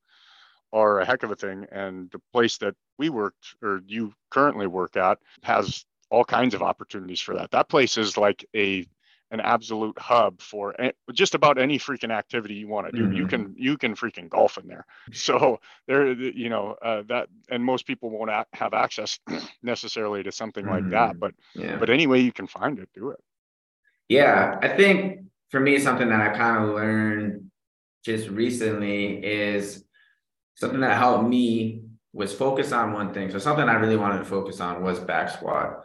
are a heck of a thing. And the place that we worked or you currently work at has all kinds of opportunities for that. That place is like a an absolute hub for just about any freaking activity you want to do. Mm-hmm. You can you can freaking golf in there. So there, you know uh, that, and most people won't a- have access necessarily to something mm-hmm. like that. Mm-hmm. But yeah. but anyway, you can find it, do it. Yeah, I think for me, something that I kind of learned just recently is something that helped me was focus on one thing. So something I really wanted to focus on was back squat.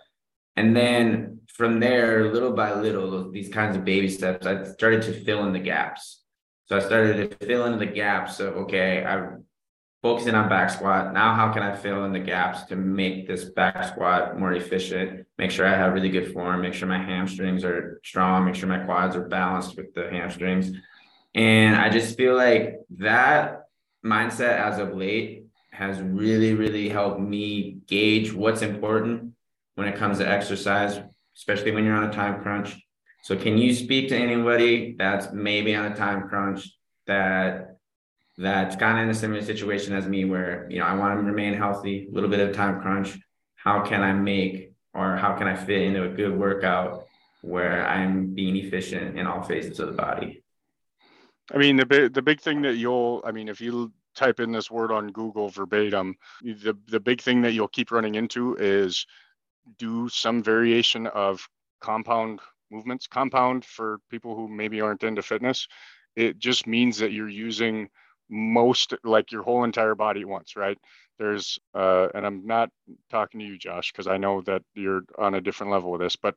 And then from there, little by little, these kinds of baby steps, I started to fill in the gaps. So I started to fill in the gaps of, okay, I'm focusing on back squat. Now, how can I fill in the gaps to make this back squat more efficient? Make sure I have really good form, make sure my hamstrings are strong, make sure my quads are balanced with the hamstrings. And I just feel like that mindset as of late has really, really helped me gauge what's important when it comes to exercise, especially when you're on a time crunch. So, can you speak to anybody that's maybe on a time crunch that that's kind of in a similar situation as me, where you know I want to remain healthy, a little bit of time crunch. How can I make or how can I fit into a good workout where I'm being efficient in all phases of the body? I mean, the big the big thing that you'll, I mean, if you type in this word on Google verbatim, the the big thing that you'll keep running into is do some variation of compound movements. Compound for people who maybe aren't into fitness, it just means that you're using most like your whole entire body at once, right? There's uh, and I'm not talking to you, Josh, because I know that you're on a different level with this, but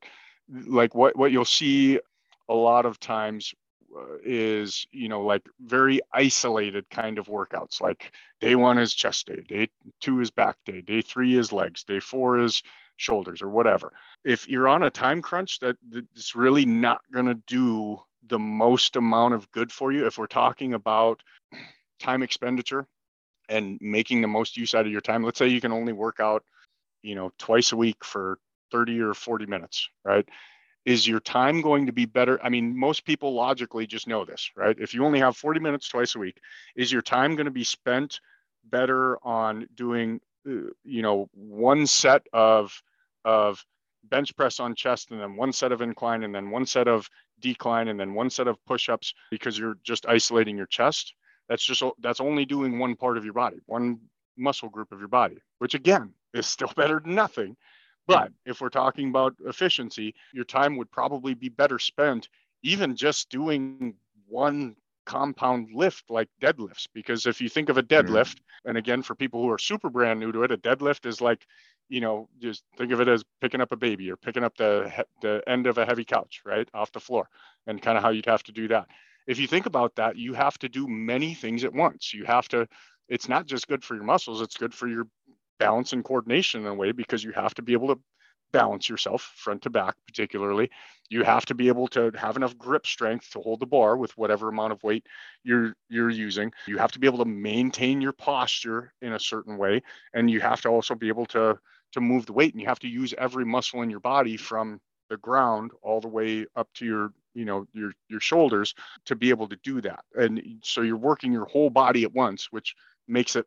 like what what you'll see a lot of times uh, is you know like very isolated kind of workouts like day one is chest day day two is back day day three is legs day four is shoulders or whatever if you're on a time crunch that it's really not going to do the most amount of good for you if we're talking about time expenditure and making the most use out of your time let's say you can only work out you know twice a week for 30 or 40 minutes right is your time going to be better? I mean, most people logically just know this, right? If you only have 40 minutes twice a week, is your time going to be spent better on doing, you know, one set of of bench press on chest and then one set of incline and then one set of decline and then one set of push-ups because you're just isolating your chest? That's just that's only doing one part of your body, one muscle group of your body, which again is still better than nothing but if we're talking about efficiency, your time would probably be better spent even just doing one compound lift like deadlifts. Because if you think of a deadlift, mm-hmm. and again, for people who are super brand new to it, a deadlift is like, you know, just think of it as picking up a baby or picking up the, the end of a heavy couch, right, off the floor, and kind of how you'd have to do that. If you think about that, you have to do many things at once. You have to, it's not just good for your muscles, it's good for your balance and coordination in a way because you have to be able to balance yourself front to back particularly. You have to be able to have enough grip strength to hold the bar with whatever amount of weight you're you're using. You have to be able to maintain your posture in a certain way and you have to also be able to to move the weight and you have to use every muscle in your body from the ground all the way up to your you know your your shoulders to be able to do that. And so you're working your whole body at once which makes it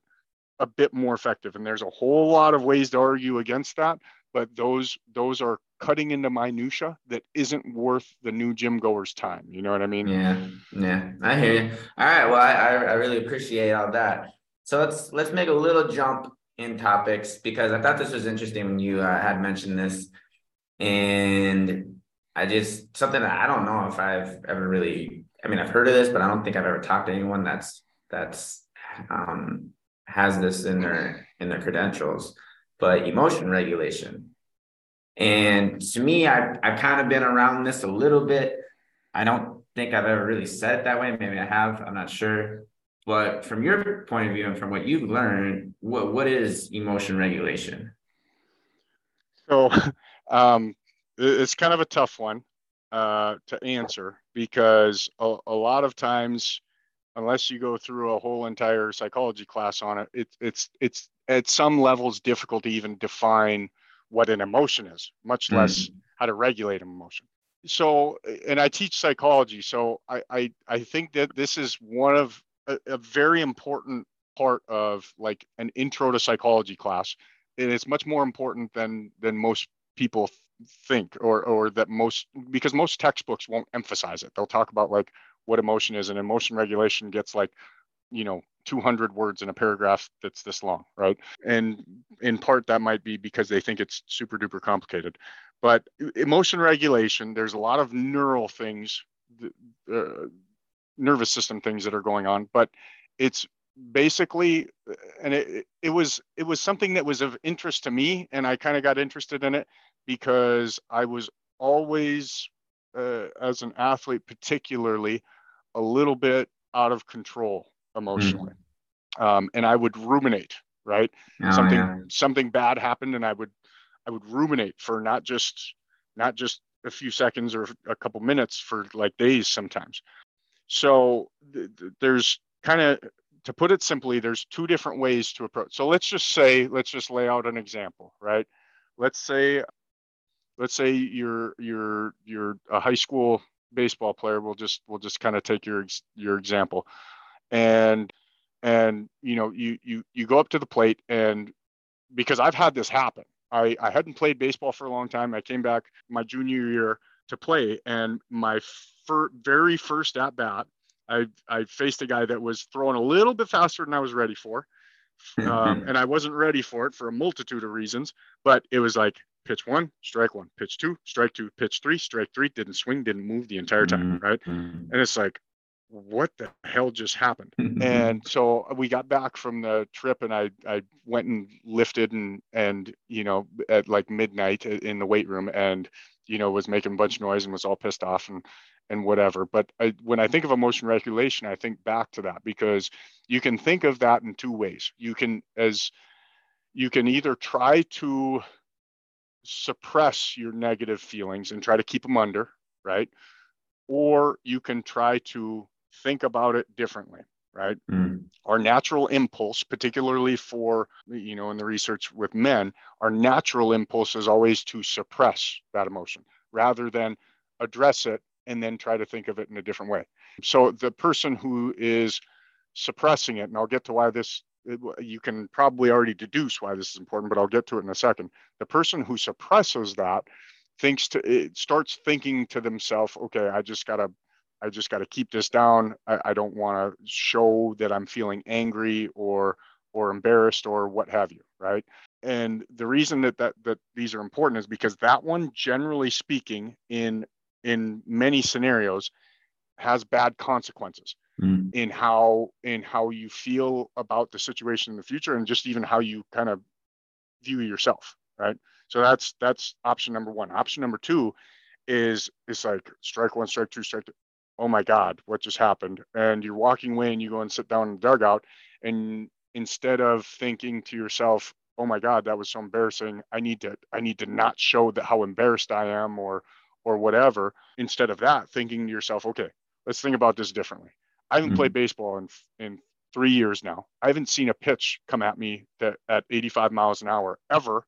a bit more effective. And there's a whole lot of ways to argue against that, but those those are cutting into minutia that isn't worth the new gym goer's time. You know what I mean? Yeah, yeah, I hear you. All right, well, I I really appreciate all that. So let's let's make a little jump in topics because I thought this was interesting when you uh, had mentioned this, and I just something that I don't know if I've ever really. I mean, I've heard of this, but I don't think I've ever talked to anyone that's that's um, has this in their in their credentials, but emotion regulation. And to me, I've, I've kind of been around this a little bit. I don't think I've ever really said it that way. Maybe I have, I'm not sure. But from your point of view and from what you've learned, what, what is emotion regulation? So um, it's kind of a tough one uh, to answer because a, a lot of times unless you go through a whole entire psychology class on it, it it's it's at some levels difficult to even define what an emotion is, much mm. less how to regulate an emotion. So, and I teach psychology, so I I, I think that this is one of a, a very important part of like an intro to psychology class, and it's much more important than than most people think or or that most because most textbooks won't emphasize it they'll talk about like what emotion is and emotion regulation gets like you know 200 words in a paragraph that's this long right? And in part that might be because they think it's super duper complicated. But emotion regulation there's a lot of neural things uh, nervous system things that are going on but it's basically and it, it was it was something that was of interest to me and i kind of got interested in it because i was always uh, as an athlete particularly a little bit out of control emotionally. Mm. Um, and I would ruminate, right? Oh, something yeah. something bad happened and I would I would ruminate for not just not just a few seconds or a couple minutes for like days sometimes. So th- th- there's kind of to put it simply, there's two different ways to approach. So let's just say, let's just lay out an example, right? Let's say, let's say you're you're you're a high school baseball player we'll just we'll just kind of take your your example and and you know you you you go up to the plate and because I've had this happen I, I hadn't played baseball for a long time. I came back my junior year to play, and my fir- very first at bat, I, I faced a guy that was throwing a little bit faster than I was ready for. Um, and I wasn't ready for it for a multitude of reasons, but it was like pitch one, strike one, pitch two, strike two, pitch three, strike three, didn't swing, didn't move the entire time, mm-hmm. right? Mm-hmm. And it's like, what the hell just happened? and so we got back from the trip and I, I went and lifted and, and, you know, at like midnight in the weight room and, you know, was making a bunch of noise and was all pissed off and, and whatever. But I, when I think of emotion regulation, I think back to that because you can think of that in two ways. You can, as you can either try to suppress your negative feelings and try to keep them under, right? Or you can try to think about it differently, right? Mm. Our natural impulse, particularly for, you know, in the research with men, our natural impulse is always to suppress that emotion rather than address it and then try to think of it in a different way. So the person who is suppressing it, and I'll get to why this you can probably already deduce why this is important, but I'll get to it in a second. The person who suppresses that thinks to it starts thinking to themselves, okay, I just gotta I just gotta keep this down. I, I don't want to show that I'm feeling angry or or embarrassed or what have you, right? And the reason that that that these are important is because that one, generally speaking, in in many scenarios, has bad consequences mm. in how in how you feel about the situation in the future and just even how you kind of view yourself right? So that's that's option number one. Option number two is is like strike one strike two strike oh my god what just happened? And you're walking away and you go and sit down in the dugout and instead of thinking to yourself oh my god that was so embarrassing. I need to i need to not show that how embarrassed i am or or whatever. Instead of that thinking to yourself okay let's think about this differently I haven't mm-hmm. played baseball in in three years now. I haven't seen a pitch come at me that at 85 miles an hour ever,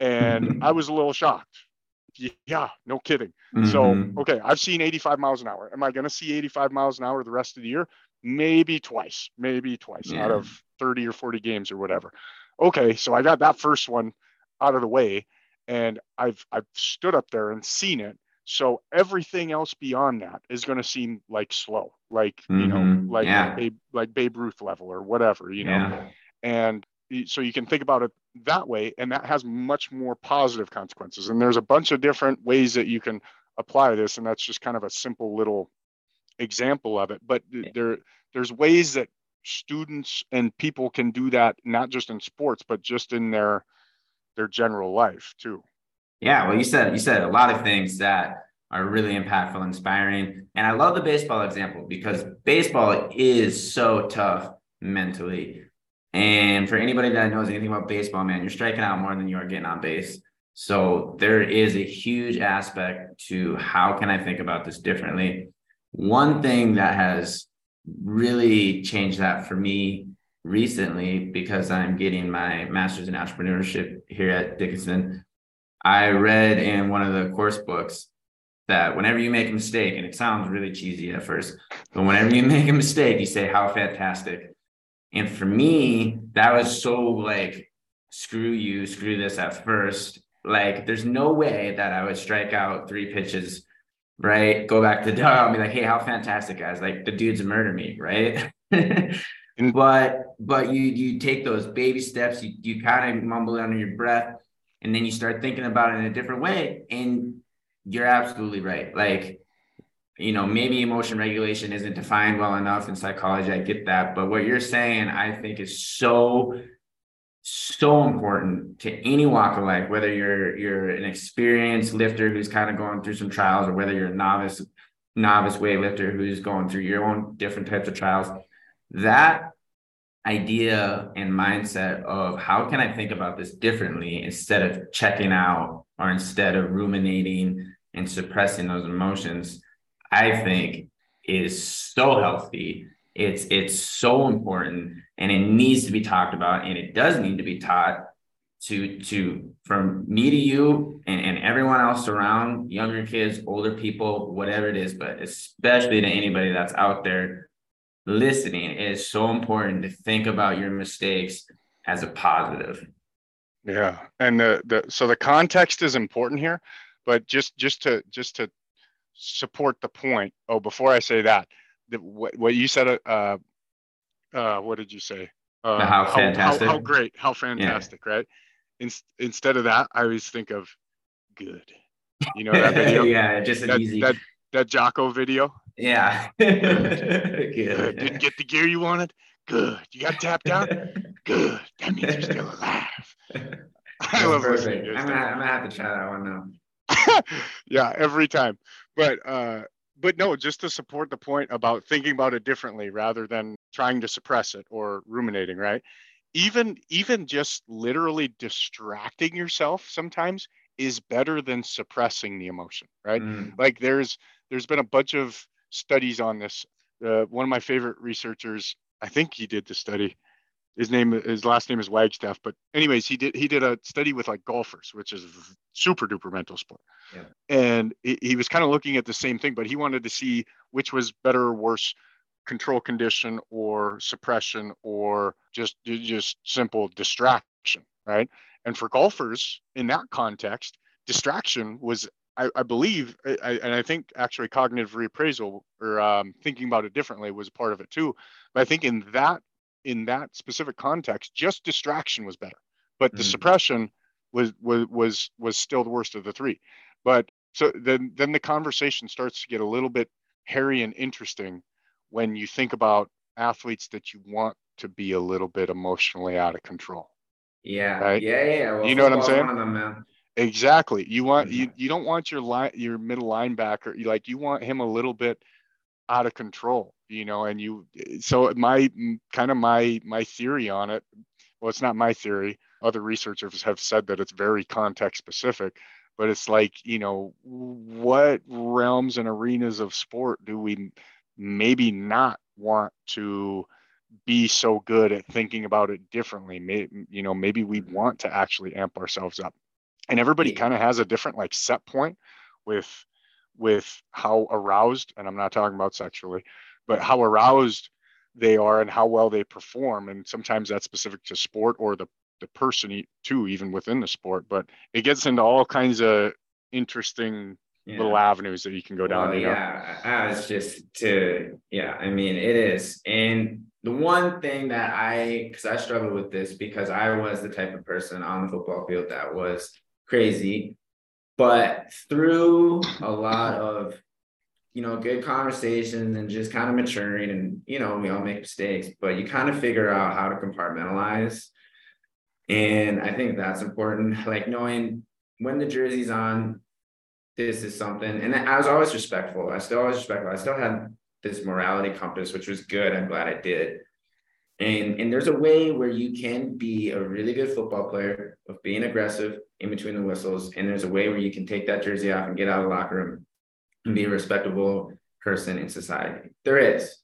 and mm-hmm. I was a little shocked. Yeah, no kidding. Mm-hmm. So okay, I've seen 85 miles an hour. Am I going to see 85 miles an hour the rest of the year? Maybe twice, maybe twice yeah. out of 30 or 40 games or whatever. Okay, so I got that first one out of the way, and I've I've stood up there and seen it so everything else beyond that is going to seem like slow, like mm-hmm. you know, mm-hmm. like yeah. Babe, like Babe Ruth level or whatever, you know. Yeah. And so you can think about it that way, and that has much more positive consequences. And there's a bunch of different ways that you can apply this, and that's just kind of a simple little example of it. But there there's ways that students and people can do that not just in sports, but just in their their general life too. Yeah, well, you said you said a lot of things that are really impactful, inspiring, and I love the baseball example because baseball is so tough mentally. And for anybody that knows anything about baseball, man, you're striking out more than you are getting on base. So there is a huge aspect to how can I think about this differently. One thing that has really changed that for me recently because I'm getting my master's in entrepreneurship here at Dickinson I read in one of the course books that whenever you make a mistake, and it sounds really cheesy at first, but whenever you make a mistake, you say, How fantastic. And for me, that was so like, screw you, screw this at first. Like, there's no way that I would strike out three pitches, right? Go back to Doug and be like, Hey, how fantastic, guys. Like, the dude's murder me, right? but but you you take those baby steps you you kind of mumble under your breath and then you start thinking about it in a different way and you're absolutely right. Like you know maybe emotion regulation isn't defined well enough in psychology i get that but what you're saying i think is so so important to any walk of life whether you're you're an experienced lifter who's kind of going through some trials or whether you're a novice novice weightlifter who's going through your own different types of trials that idea and mindset of how can I think about this differently instead of checking out or instead of ruminating and suppressing those emotions, I think is so healthy. It's it's so important and it needs to be talked about and it does need to be taught to to from me to you and, and everyone else around younger kids, older people, whatever it is, but especially to anybody that's out there listening, it is so important to think about your mistakes as a positive. Yeah, and the the so the context is important here, but just just to just to support the point. Oh, before I say that, the, what what you said. Uh, uh, what did you say? Uh, how fantastic! How, how, great! How fantastic! Yeah. Right. In, instead of that, I always think of good. You know that video? yeah, just that, easy. That that Jocko video. Yeah. good. Didn't get the gear you wanted. Good. You got tapped out. Good. That means you're still alive. I love perfect. I'm gonna, I'm gonna have to try that one now. yeah, every time. But uh, but no, just to support the point about thinking about it differently rather than trying to suppress it or ruminating, right? Even even just literally distracting yourself sometimes is better than suppressing the emotion, right? Mm. Like there's there's been a bunch of studies on this. Uh, one of my favorite researchers, I think he did the study. His name, his last name is Wagstaff. But anyways, he did he did a study with like golfers, which is super duper mental sport. Yeah. And he, he was kind of looking at the same thing, but he wanted to see which was better or worse control condition or suppression or just just simple distraction right and for golfers in that context distraction was I, I believe, I, and I think actually cognitive reappraisal or um, thinking about it differently was part of it too. But I think in that in that specific context, just distraction was better, but the mm. suppression was was was was still the worst of the three. But so then then the conversation starts to get a little bit hairy and interesting when you think about athletes that you want to be a little bit emotionally out of control. Yeah. Right? Yeah. Yeah. Well, you know what I'm saying? Them, Exactly. You want you you don't want your line your middle linebacker. You like you want him a little bit out of control, you know. And you so my kind of my my theory on it. Well, it's not my theory. Other researchers have said that it's very context specific, but it's like you know what realms and arenas of sport do we maybe not want to be so good at thinking about it differently maybe you know maybe we mm-hmm. want to actually amp ourselves up and everybody kind of has a different like set point with with how aroused and i'm not talking about sexually but how aroused they are and how well they perform. And sometimes that's specific to sport or the the person too even within the sport. But it gets into all kinds of interesting yeah. little avenues that you can go down well, yeah I was just to yeah i mean it is. And the one thing that i because i struggled with this because i was the type of person on the football field that was crazy. But through a lot of, you know, good conversations and just kind of maturing, and, you know, we all make mistakes, but you kind of figure out how to compartmentalize. And I think that's important. Like knowing when the jersey's on, this is something. And I was always respectful. I still always respectful. I still had this morality compass, which was good. I'm glad I did. And, and there's a way where you can be a really good football player of being aggressive in between the whistles. And there's a way where you can take that jersey off and get out of the locker room and be a respectable person in society. There is.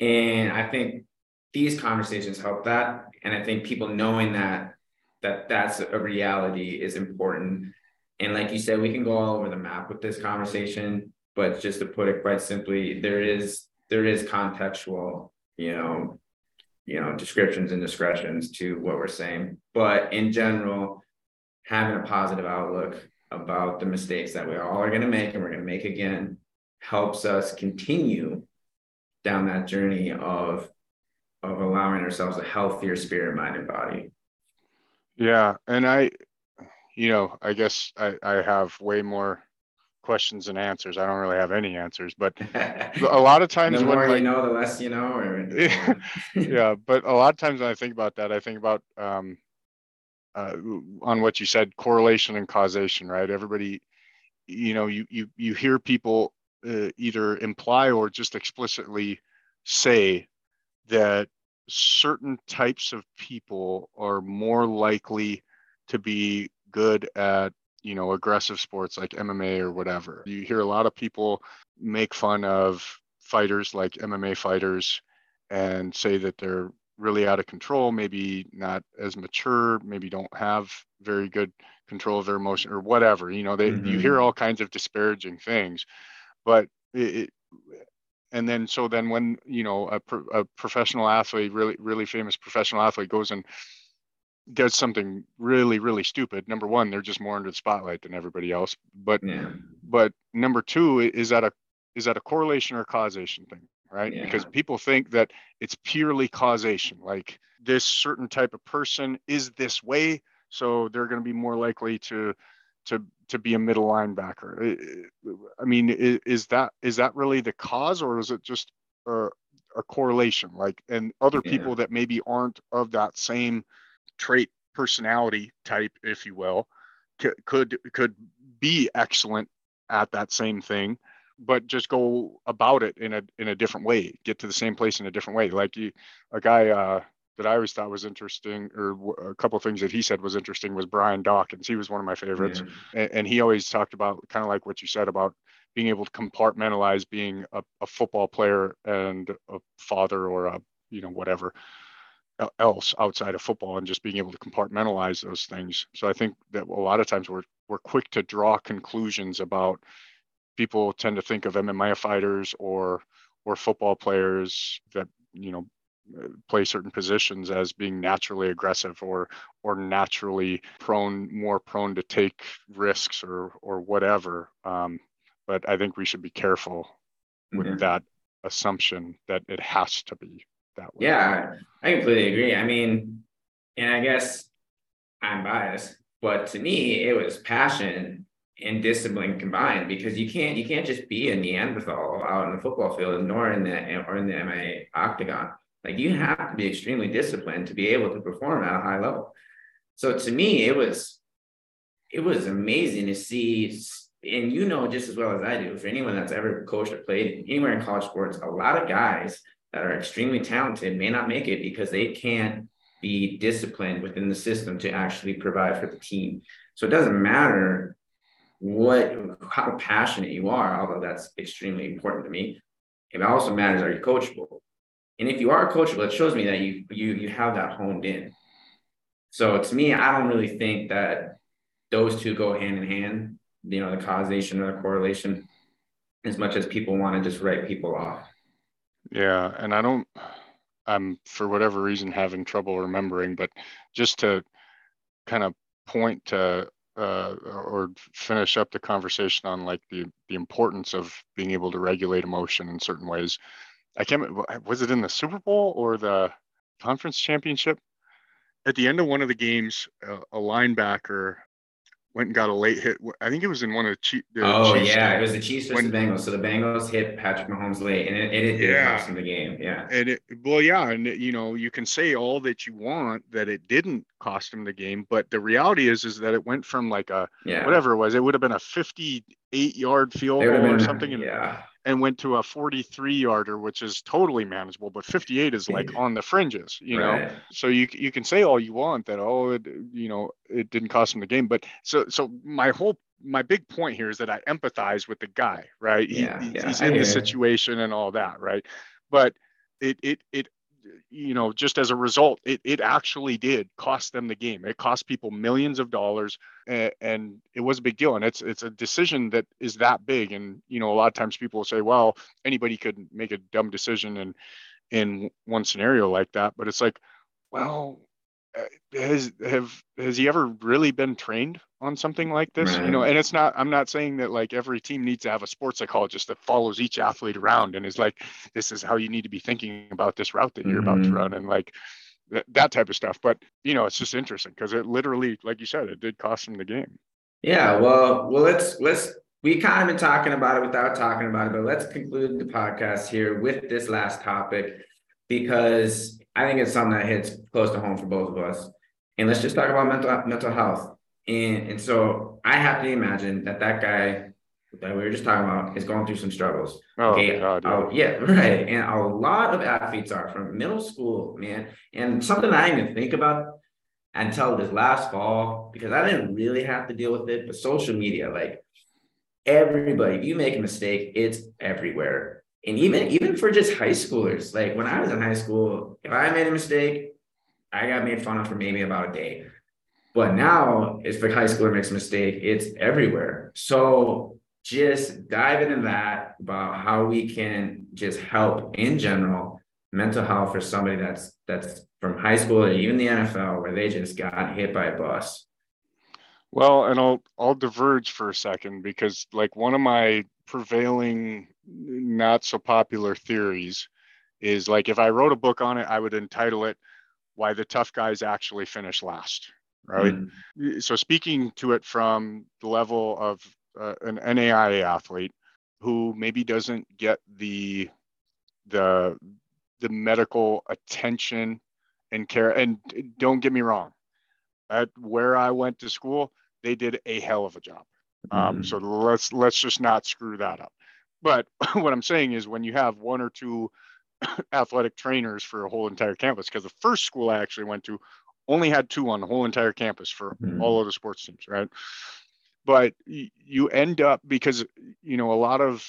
And I think these conversations help that. And I think people knowing that that that's a reality is important. And like you said, we can go all over the map with this conversation, but just to put it quite simply, there is there is contextual, you know, you know descriptions and discretions to what we're saying. But in general having a positive outlook about the mistakes that we all are going to make and we're going to make again helps us continue down that journey of of allowing ourselves a healthier spirit mind and body. Yeah and i you know i guess i i have way more questions and answers. I don't really have any answers, but a lot of times the more when, like, you know, the less you know. Or... yeah, but a lot of times when I think about that, I think about um, uh, on what you said, correlation and causation. Right? Everybody, you know, you you you hear people uh, either imply or just explicitly say that certain types of people are more likely to be good at you know aggressive sports like MMA or whatever. You hear a lot of people make fun of fighters like MMA fighters and say that they're really out of control, maybe not as mature, maybe don't have very good control of their emotion or whatever. You know, they mm-hmm. you hear mm-hmm. all kinds of disparaging things, but it, and then so then when you know a, a professional athlete, really really famous professional athlete goes and does something really really stupid number one they're just more under the spotlight than everybody else but yeah. but number two is that a is that a correlation or causation thing right yeah. because people think that it's purely causation like this certain type of person is this way so they're going to be more likely to to to be a middle linebacker i mean is that is that really the cause or is it just a, a correlation like and other yeah. people that maybe aren't of that same trait personality type if you will could could, could be excellent at that same thing but just go about it in a in a different way get to the same place in a different way like you a guy uh that I always thought was interesting, or a couple of things that he said was interesting, was Brian Dawkins. He was one of my favorites, yeah. and, and, he always talked about kind of like what you said about being able to compartmentalize being a, a football player and a father or a you know whatever else outside of football, and just being able to compartmentalize those things. So I think that a lot of times we're we're quick to draw conclusions about people tend to think of MMA fighters or or football players that you know play certain positions as being naturally aggressive or or naturally prone more prone to take risks or or whatever um, but i think we should be careful with mm-hmm. that assumption that it has to be that way yeah i completely agree i mean and i guess i'm biased but to me it was passion and discipline combined because you can't you can't just be a Neanderthal out in the football field nor in the or in the MMA octagon. Like you have to be extremely disciplined to be able to perform at a high level. So to me, it was it was amazing to see, and you know just as well as I do, for anyone that's ever coached or played anywhere in college sports, a lot of guys that are extremely talented may not make it because they can't be disciplined within the system to actually provide for the team. So it doesn't matter what how passionate you are, although that's extremely important to me. It also matters are you coachable? And if you are coachable, it shows me that you you you have that honed in. So to me, I don't really think that those two go hand in hand, you know, the causation or the correlation, as much as people want to just write people off. Yeah. And I don't I'm for whatever reason having trouble remembering, but just to kind of point to uh, or finish up the conversation on like the the importance of being able to regulate emotion in certain ways. I can't. Was it in the Super Bowl or the conference championship? At the end of one of the games, uh, a linebacker went and got a late hit. I think it was in one of the, Chiefs. oh Chiefs yeah, games. it was the Chiefs versus when, the Bengals. So the Bengals hit Patrick Mahomes late, and it, it, it yeah. cost them the game. Yeah. And it well, yeah, and it, you know you can say all that you want that it didn't cost him the game, but the reality is is that it went from like a yeah. whatever it was, it would have been a 58 yard field goal or something, and, yeah. And went to a 43 yarder, which is totally manageable, but 58 is like on the fringes, you right. know. So you you can say all you want that oh it, you know it didn't cost him the game, but so so my whole my big point here is that I empathize with the guy, right? Yeah, yeah, he's in the situation and all that, right? But it it it you know, just as a result, it, it actually did cost them the game. It cost people millions of dollars, and, and, it was a big deal. And it's it's a decision that is that big. And you know, a lot of times people will say, "Well, anybody could make a dumb decision in in one scenario like that." But it's like, well, has have has he ever really been trained on something like this right. you know and it's not i'm not saying that like every team needs to have a sports psychologist that follows each athlete around and is like this is how you need to be thinking about this route that you're mm-hmm. about to mm-hmm. run and like th- that type of stuff but you know it's just interesting because it literally like you said it did cost him the game yeah well well let's let's we kind of been talking about it without talking about it but let's conclude the podcast here with this last topic because I think it's something that hits close to home for both of us. And let's just talk about mental mental health. And and so I have to imagine that that guy that we were just talking about is going through some struggles. Oh, okay, God, yeah. Uh, yeah, right. And a lot of athletes are from middle school, man. And something I didn't even think about until this last fall because I didn't really have to deal with it. But social media, like everybody, if you make a mistake, it's everywhere and even even for just high schoolers, like when I was in high school, if I made a mistake, I got made fun of for maybe about a day. But now, if a high schooler makes a mistake, it's everywhere. So just dive into that about how we can just help in general mental health for somebody that's that's from high school or even the NFL where they just got hit by a bus. Well, and I'll I'll diverge for a second because like one of my prevailing not so popular theories is like if I wrote a book on it, I would entitle it "Why the Tough Guys Actually Finish Last." Right. Mm. So speaking to it from the level of uh, an NAIA athlete who maybe doesn't get the the the medical attention and care. And don't get me wrong, at where I went to school, they did a hell of a job. Um, mm-hmm. So let's let's just not screw that up. But what I'm saying is, when you have one or two athletic trainers for a whole entire campus, because the first school I actually went to only had two on the whole entire campus for mm-hmm. all of the sports teams, right? But you end up because you know a lot of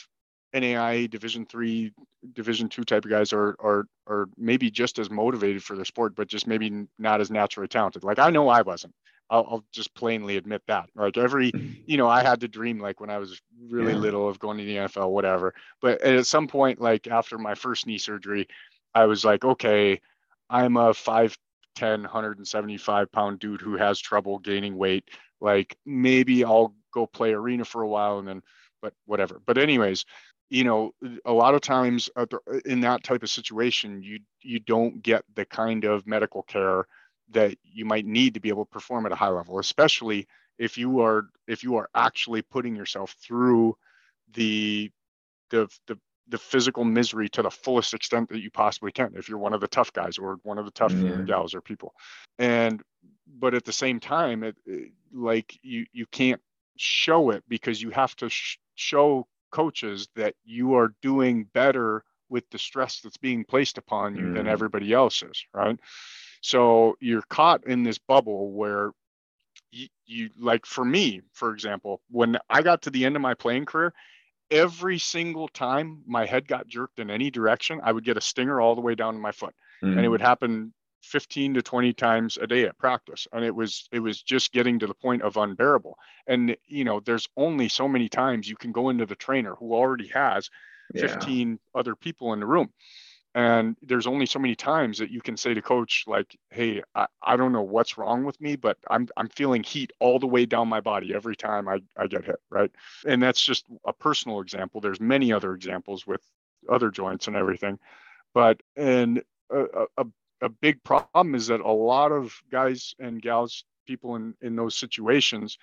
NAIA Division three, Division two type of guys are are are maybe just as motivated for their sport, but just maybe not as naturally talented. Like I know I wasn't. I'll, I'll just plainly admit that. Like every, you know, I had to dream like when I was really yeah. little of going to the NFL, whatever. But at some point, like after my first knee surgery, I was like, okay, I'm a 5'10, 175 pound dude who has trouble gaining weight. Like maybe I'll go play arena for a while and then, but whatever. But anyways, you know a lot of times in that type of situation you you don't get the kind of medical care that you might need to be able to perform at a high level especially if you are if you are actually putting yourself through the the the, the physical misery to the fullest extent that you possibly can if you're one of the tough guys or one of the tough yeah. gals or people and but at the same time it, it, like you you can't show it because you have to sh- show coaches that you are doing better with the stress that's being placed upon you mm. than everybody else is, right? So you're caught in this bubble where you, you, like for me, for example, when I got to the end of my playing career, every single time my head got jerked in any direction, I would get a stinger all the way down to my foot. Mm. And it would mm. happen 15 to 20 times a day at practice and it was it was just getting to the point of unbearable and you know there's only so many times you can go into the trainer who already has 15 other people in the room and there's only so many times that you can say to coach like hey I, I don't know what's wrong with me but i'm i'm feeling heat all the way down my body every time i, I get hit right and that's just a personal example there's many other examples with other joints and everything but and a, a, a big problem is that a lot of guys and gals, people in in those situations,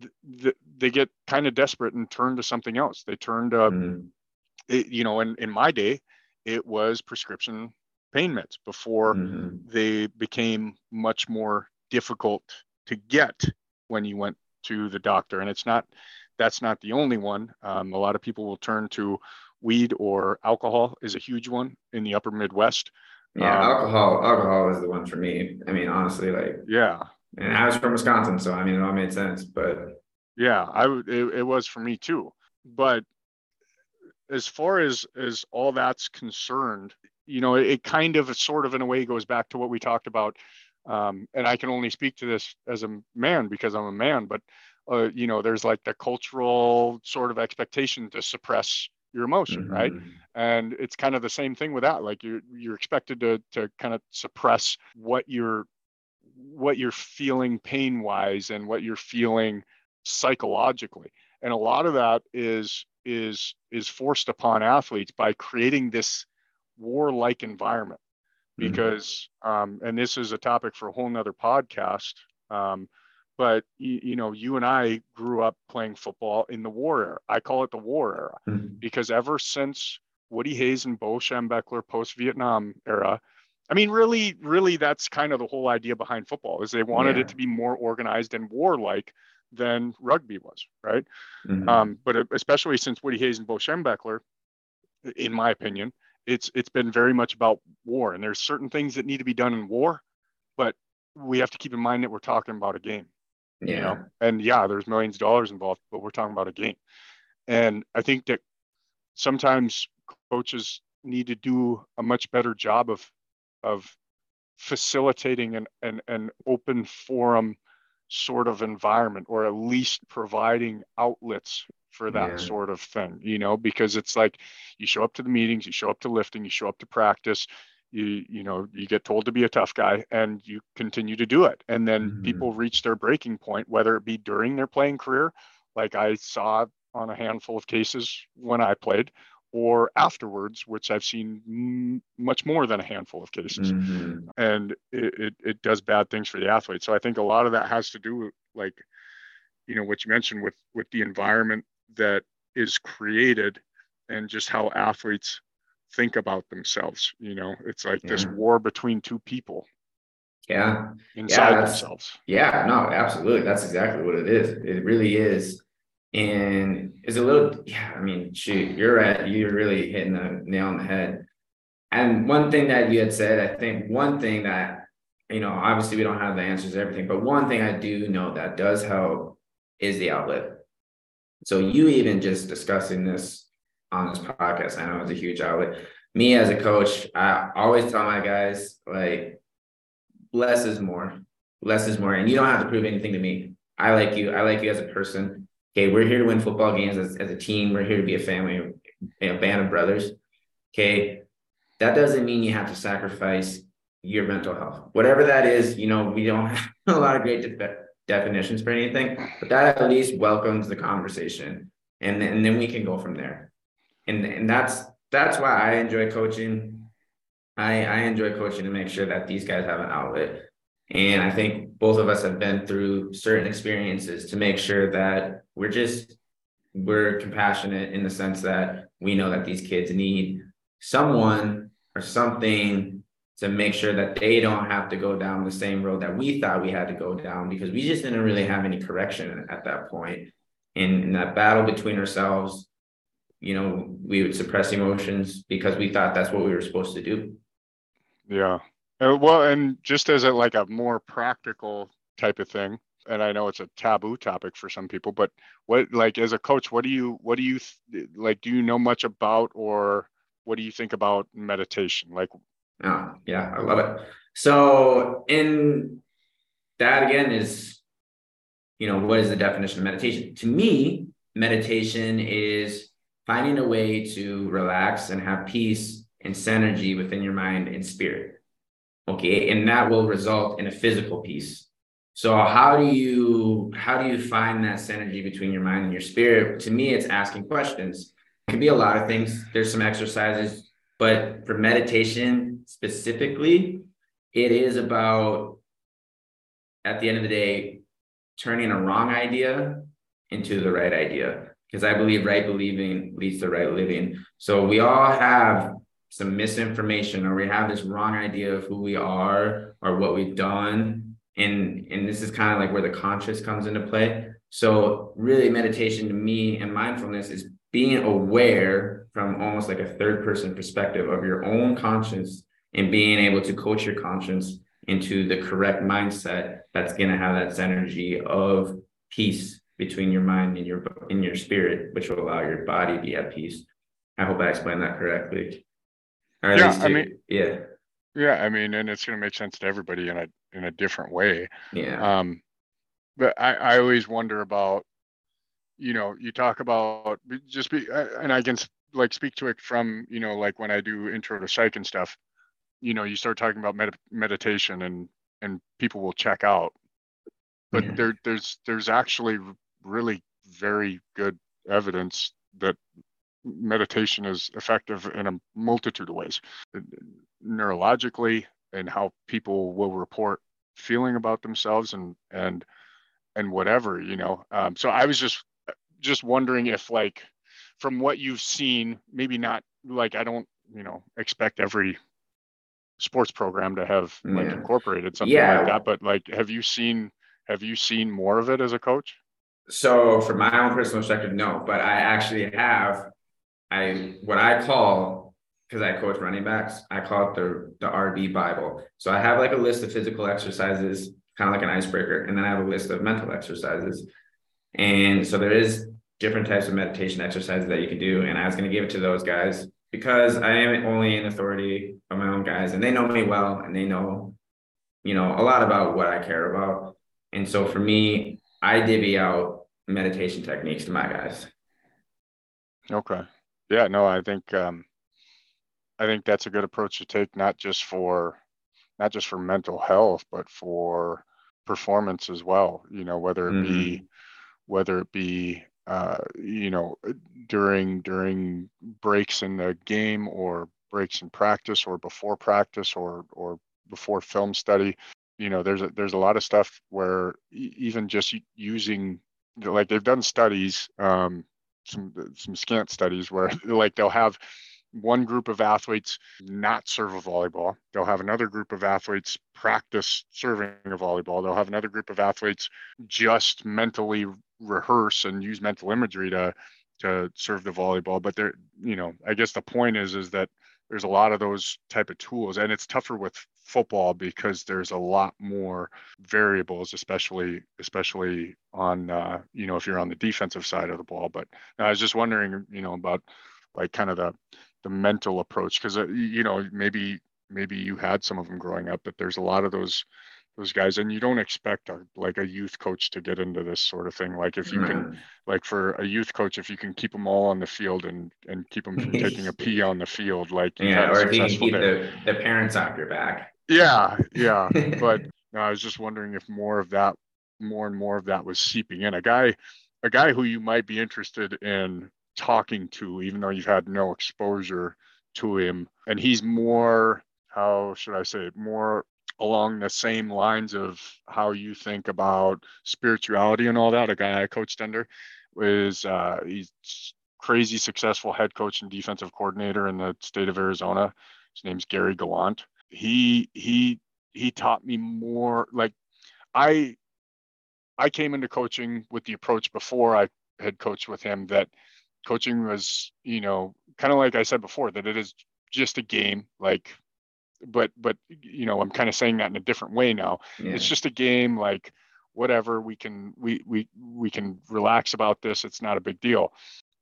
th- th- they get kind of desperate and turn to something else. They turn to, mm. it, you know, in in my day, it was prescription pain meds before mm-hmm. they became much more difficult to get when you went to the doctor. And it's not that's not the only one. Um, a lot of people will turn to weed or alcohol is a huge one in the upper Midwest. Yeah, um, alcohol. Alcohol is the one for me. I mean, honestly, like yeah. And I was from Wisconsin, so I mean, it all made sense. But yeah, I would. It, it was for me too. But as far as as all that's concerned, you know, it, it kind of sort of in a way goes back to what we talked about. Um, and I can only speak to this as a man because I'm a man, but uh, you know, there's like the cultural sort of expectation to suppress your emotion, mm-hmm. right? And it's kind of the same thing with that. Like you're you're expected to to kind of suppress what you're what you're feeling pain wise and what you're feeling psychologically. And a lot of that is is is forced upon athletes by creating this warlike environment mm-hmm. because um, and this is a topic for a whole nother podcast um, but you, you, know you and i grew up playing football in the war era i call it the war era mm-hmm. because ever since woody hayes and bo schembechler post-vietnam era i mean really really that's kind of the whole idea behind football is they wanted yeah. it to be more organized and warlike than rugby was right mm-hmm. um, but especially since woody hayes and bo schembechler in my opinion it's it's been very much about war and there's certain things that need to be done in war but we have to keep in mind that we're talking about a game yeah. You know? And yeah, there's millions of dollars involved, but we're talking about a game. And I think that sometimes coaches need to do a much better job of of facilitating an, an, an open forum sort of environment or at least providing outlets for that yeah. sort of thing you know because it's like you show up to the meetings you show up to lifting you show up to practice you you know you get told to be a tough guy and you continue to do it and then mm-hmm. people reach their breaking point whether it be during their playing career like i saw on a handful of cases when i played or afterwards which i've seen m- much more than a handful of cases mm-hmm. and it, it, it does bad things for the athlete so i think a lot of that has to do with like you know what you mentioned with with the environment that is created and just how athletes think about themselves. You know, it's like yeah. this war between two people. Yeah. Inside yeah, themselves. Yeah, no, absolutely. That's exactly what it is. It really is. And it's a little, yeah, I mean, shoot, you're at, you're really hitting the nail on the head. And one thing that you had said, I think one thing that, you know, obviously we don't have the answers to everything, but one thing I do know that does help is the outlet. So you even just discussing this on this podcast. I know it's a huge outlet. Me as a coach, I always tell my guys like less is more. Less is more. And you don't have to prove anything to me. I like you. I like you as a person. Okay, we're here to win football games as, as a team. We're here to be a family, a band of brothers. Okay. That doesn't mean you have to sacrifice your mental health. Whatever that is, you know, we don't have a lot of great de- definitions for anything, but that at least welcomes the conversation. And, and then we can go from there and and that's that's why I enjoy coaching. I I enjoy coaching to make sure that these guys have an outlet. And I think both of us have been through certain experiences to make sure that we're just we're compassionate in the sense that we know that these kids need someone or something to make sure that they don't have to go down the same road that we thought we had to go down because we just didn't really have any correction at that point. In, in that battle between ourselves you know, we would suppress emotions because we thought that's what we were supposed to do. Yeah. Uh, well, and just as a like a more practical type of thing, and I know it's a taboo topic for some people, but what like as a coach, what do you what do you like? Do you know much about, or what do you think about meditation? Like, oh, yeah, I love it. So, in that again is, you know, what is the definition of meditation? To me, meditation is finding a way to relax and have peace and synergy within your mind and spirit. Okay. And that will result in a physical peace. So how do you how do you find that synergy between your mind and your spirit? To me, it's asking questions. It can be a lot of things. There's some exercises, but for meditation specifically, it is about at the end of the day, turning a wrong idea into the right idea because I believe right believing leads to right living. So we all have some misinformation or we have this wrong idea of who we are or what we've done. And, and this is kind of like where the conscious comes into play. So really meditation to me and mindfulness is being aware from almost like a third person perspective of your own conscience and being able to coach your conscience into the correct mindset that's going to have that synergy of peace between your mind and your in your spirit, which will allow your body to be at peace. I hope I explained that correctly. Yeah, I mean, yeah, yeah. I mean, and it's going to make sense to everybody in a in a different way. Yeah. Um, but I I always wonder about, you know, you talk about just be, and I can like speak to it from you know like when I do intro to psych and stuff. You know, you start talking about med- meditation and and people will check out but yeah. there there's there's actually really very good evidence that meditation is effective in a multitude of ways neurologically and how people will report feeling about themselves and and and whatever you know um, so i was just just wondering if like from what you've seen maybe not like i don't you know expect every sports program to have like yeah. incorporated something yeah. like that but like have you seen have you seen more of it as a coach so from my own personal perspective, no, but I actually have I what I call because I coach running backs, I call it the the RB Bible. So I have like a list of physical exercises, kind of like an icebreaker, and then I have a list of mental exercises. And so there is different types of meditation exercises that you can do. And I was going to give it to those guys because I am only in authority of my own guys and they know me well and they know, you know, a lot about what I care about. And so for me, I divvy out meditation techniques to my guys. Okay. Yeah, no, I think um I think that's a good approach to take, not just for not just for mental health, but for performance as well. You know, whether it mm-hmm. be whether it be uh, you know during during breaks in the game or breaks in practice or before practice or or before film study you know there's a, there's a lot of stuff where even just using like they've done studies um, some some scant studies where like they'll have one group of athletes not serve a volleyball. They'll have another group of athletes practice serving a volleyball. They'll have another group of athletes just mentally rehearse and use mental imagery to to serve the volleyball. But there, you know, I guess the point is is that there's a lot of those type of tools, and it's tougher with football because there's a lot more variables, especially especially on uh, you know if you're on the defensive side of the ball. But I was just wondering, you know, about like kind of the the mental approach because uh, you know maybe maybe you had some of them growing up but there's a lot of those those guys and you don't expect a, like a youth coach to get into this sort of thing. Like if you can like for a youth coach if you can keep them all on the field and and keep them from taking a pee on the field like yeah or if you can keep the, the parents off your back. Yeah yeah but i was just wondering if more of that more and more of that was seeping in. A guy a guy who you might be interested in talking to, even though you've had no exposure to him. And he's more, how should I say it, more along the same lines of how you think about spirituality and all that. A guy I coached under was uh, he's crazy successful head coach and defensive coordinator in the state of Arizona. His name's Gary Gallant. He he he taught me more like I I came into coaching with the approach before I had coached with him that coaching was you know kind of like i said before that it is just a game like but but you know i'm kind of saying that in a different way now yeah. it's just a game like whatever we can we we we can relax about this it's not a big deal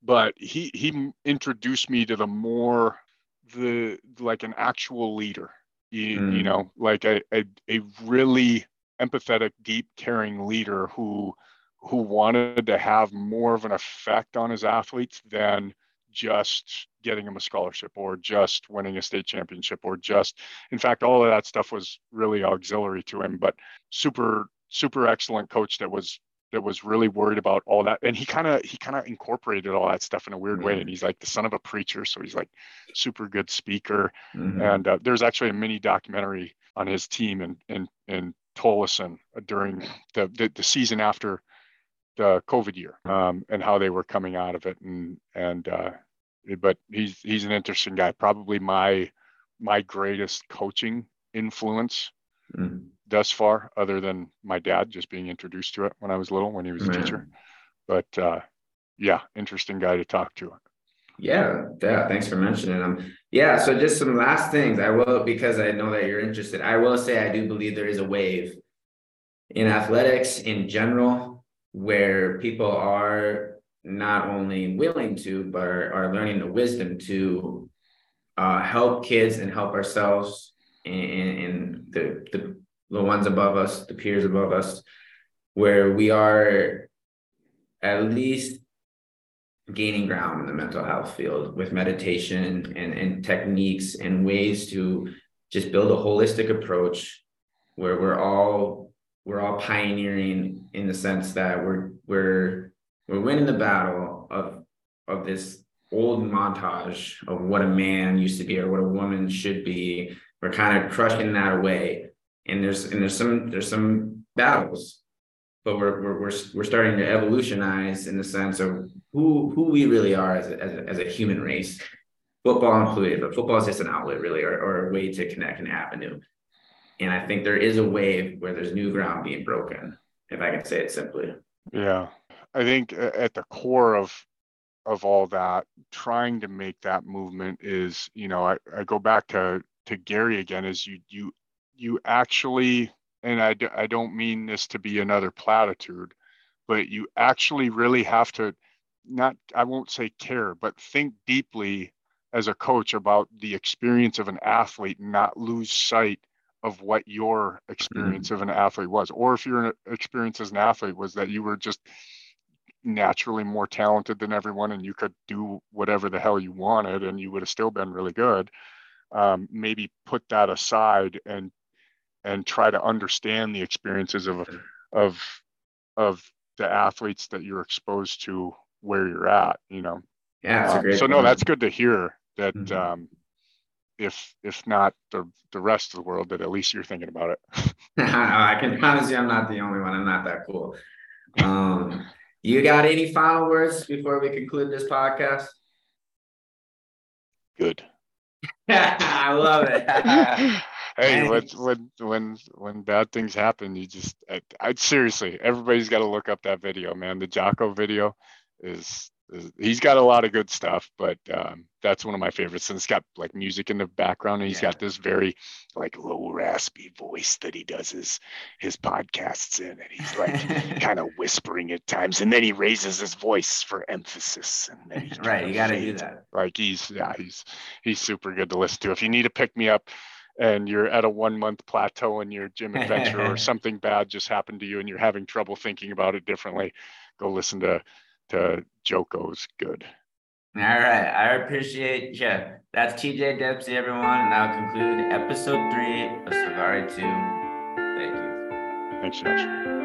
but he he introduced me to the more the like an actual leader you, mm. you know like a, a a really empathetic deep caring leader who who wanted to have more of an effect on his athletes than just getting him a scholarship or just winning a state championship or just in fact all of that stuff was really auxiliary to him but super super excellent coach that was that was really worried about all that and he kind of he kind of incorporated all that stuff in a weird mm-hmm. way and he's like the son of a preacher so he's like super good speaker mm-hmm. and uh, there's actually a mini documentary on his team in in in Tolleson during the, the the season after the COVID year um, and how they were coming out of it. And and uh, but he's he's an interesting guy. Probably my my greatest coaching influence mm-hmm. thus far, other than my dad just being introduced to it when I was little when he was a teacher. But uh, yeah, interesting guy to talk to. Yeah, yeah. Thanks for mentioning them. Yeah. So just some last things. I will because I know that you're interested. I will say I do believe there is a wave in athletics in general where people are not only willing to, but are, are learning the wisdom to uh, help kids and help ourselves and, and the, the, the ones above us, the peers above us, where we are at least gaining ground in the mental health field with meditation and, and techniques and ways to just build a holistic approach where we're all we're all pioneering in the sense that we're we're we're winning the battle of of this old montage of what a man used to be or what a woman should be. We're kind of crushing that away. And there's and there's some there's some battles, but we're we're we're, we're starting to evolutionize in the sense of who who we really are as a, as a, as a human race, football included. But football is just an outlet, really, or, or a way to connect an avenue. And I think there is a wave where there's new ground being broken, if I can say it simply. Yeah. I think uh, at the core of of all that, trying to make that movement is, you know, I, I go back to to Gary again, is you you you actually, and I, I don't mean this to be another platitude, but you actually really have to not I won't say care, but think deeply as a coach about the experience of an athlete not lose sight of what your experience mm-hmm. of an athlete was or if your experience as an athlete was that you were just naturally more talented than everyone and you could do whatever the hell you wanted and you would have still been really good um, maybe put that aside and and try to understand the experiences of of of the athletes that you're exposed to where you're at you know yeah um, so no that's good to hear that mm-hmm. um, if if not the the rest of the world that at least you're thinking about it. I can you i'm not the only one. I'm not that cool. Um, you got any final words before we conclude this podcast? Good. I love it. hey, when when when when bad things happen, you just I, I seriously, everybody's got to look up that video, man. The Jocko video is he's got a lot of good stuff, but um, that's one of my favorites. And it's got like music in the background, and he's yeah. got this very like low raspy voice that he does his his podcasts in, and he's like kind of whispering at times, and then he raises his voice for emphasis, and then he right, you got to do that. Like he's yeah, he's he's super good to listen to. If you need to pick me up. And you're at a one month plateau in your gym adventure, or something bad just happened to you, and you're having trouble thinking about it differently. Go listen to to Jocko's good. All right. I appreciate you. That's TJ Dempsey, everyone. And I'll conclude episode three of Savary 2. Thank you. Thanks, Josh.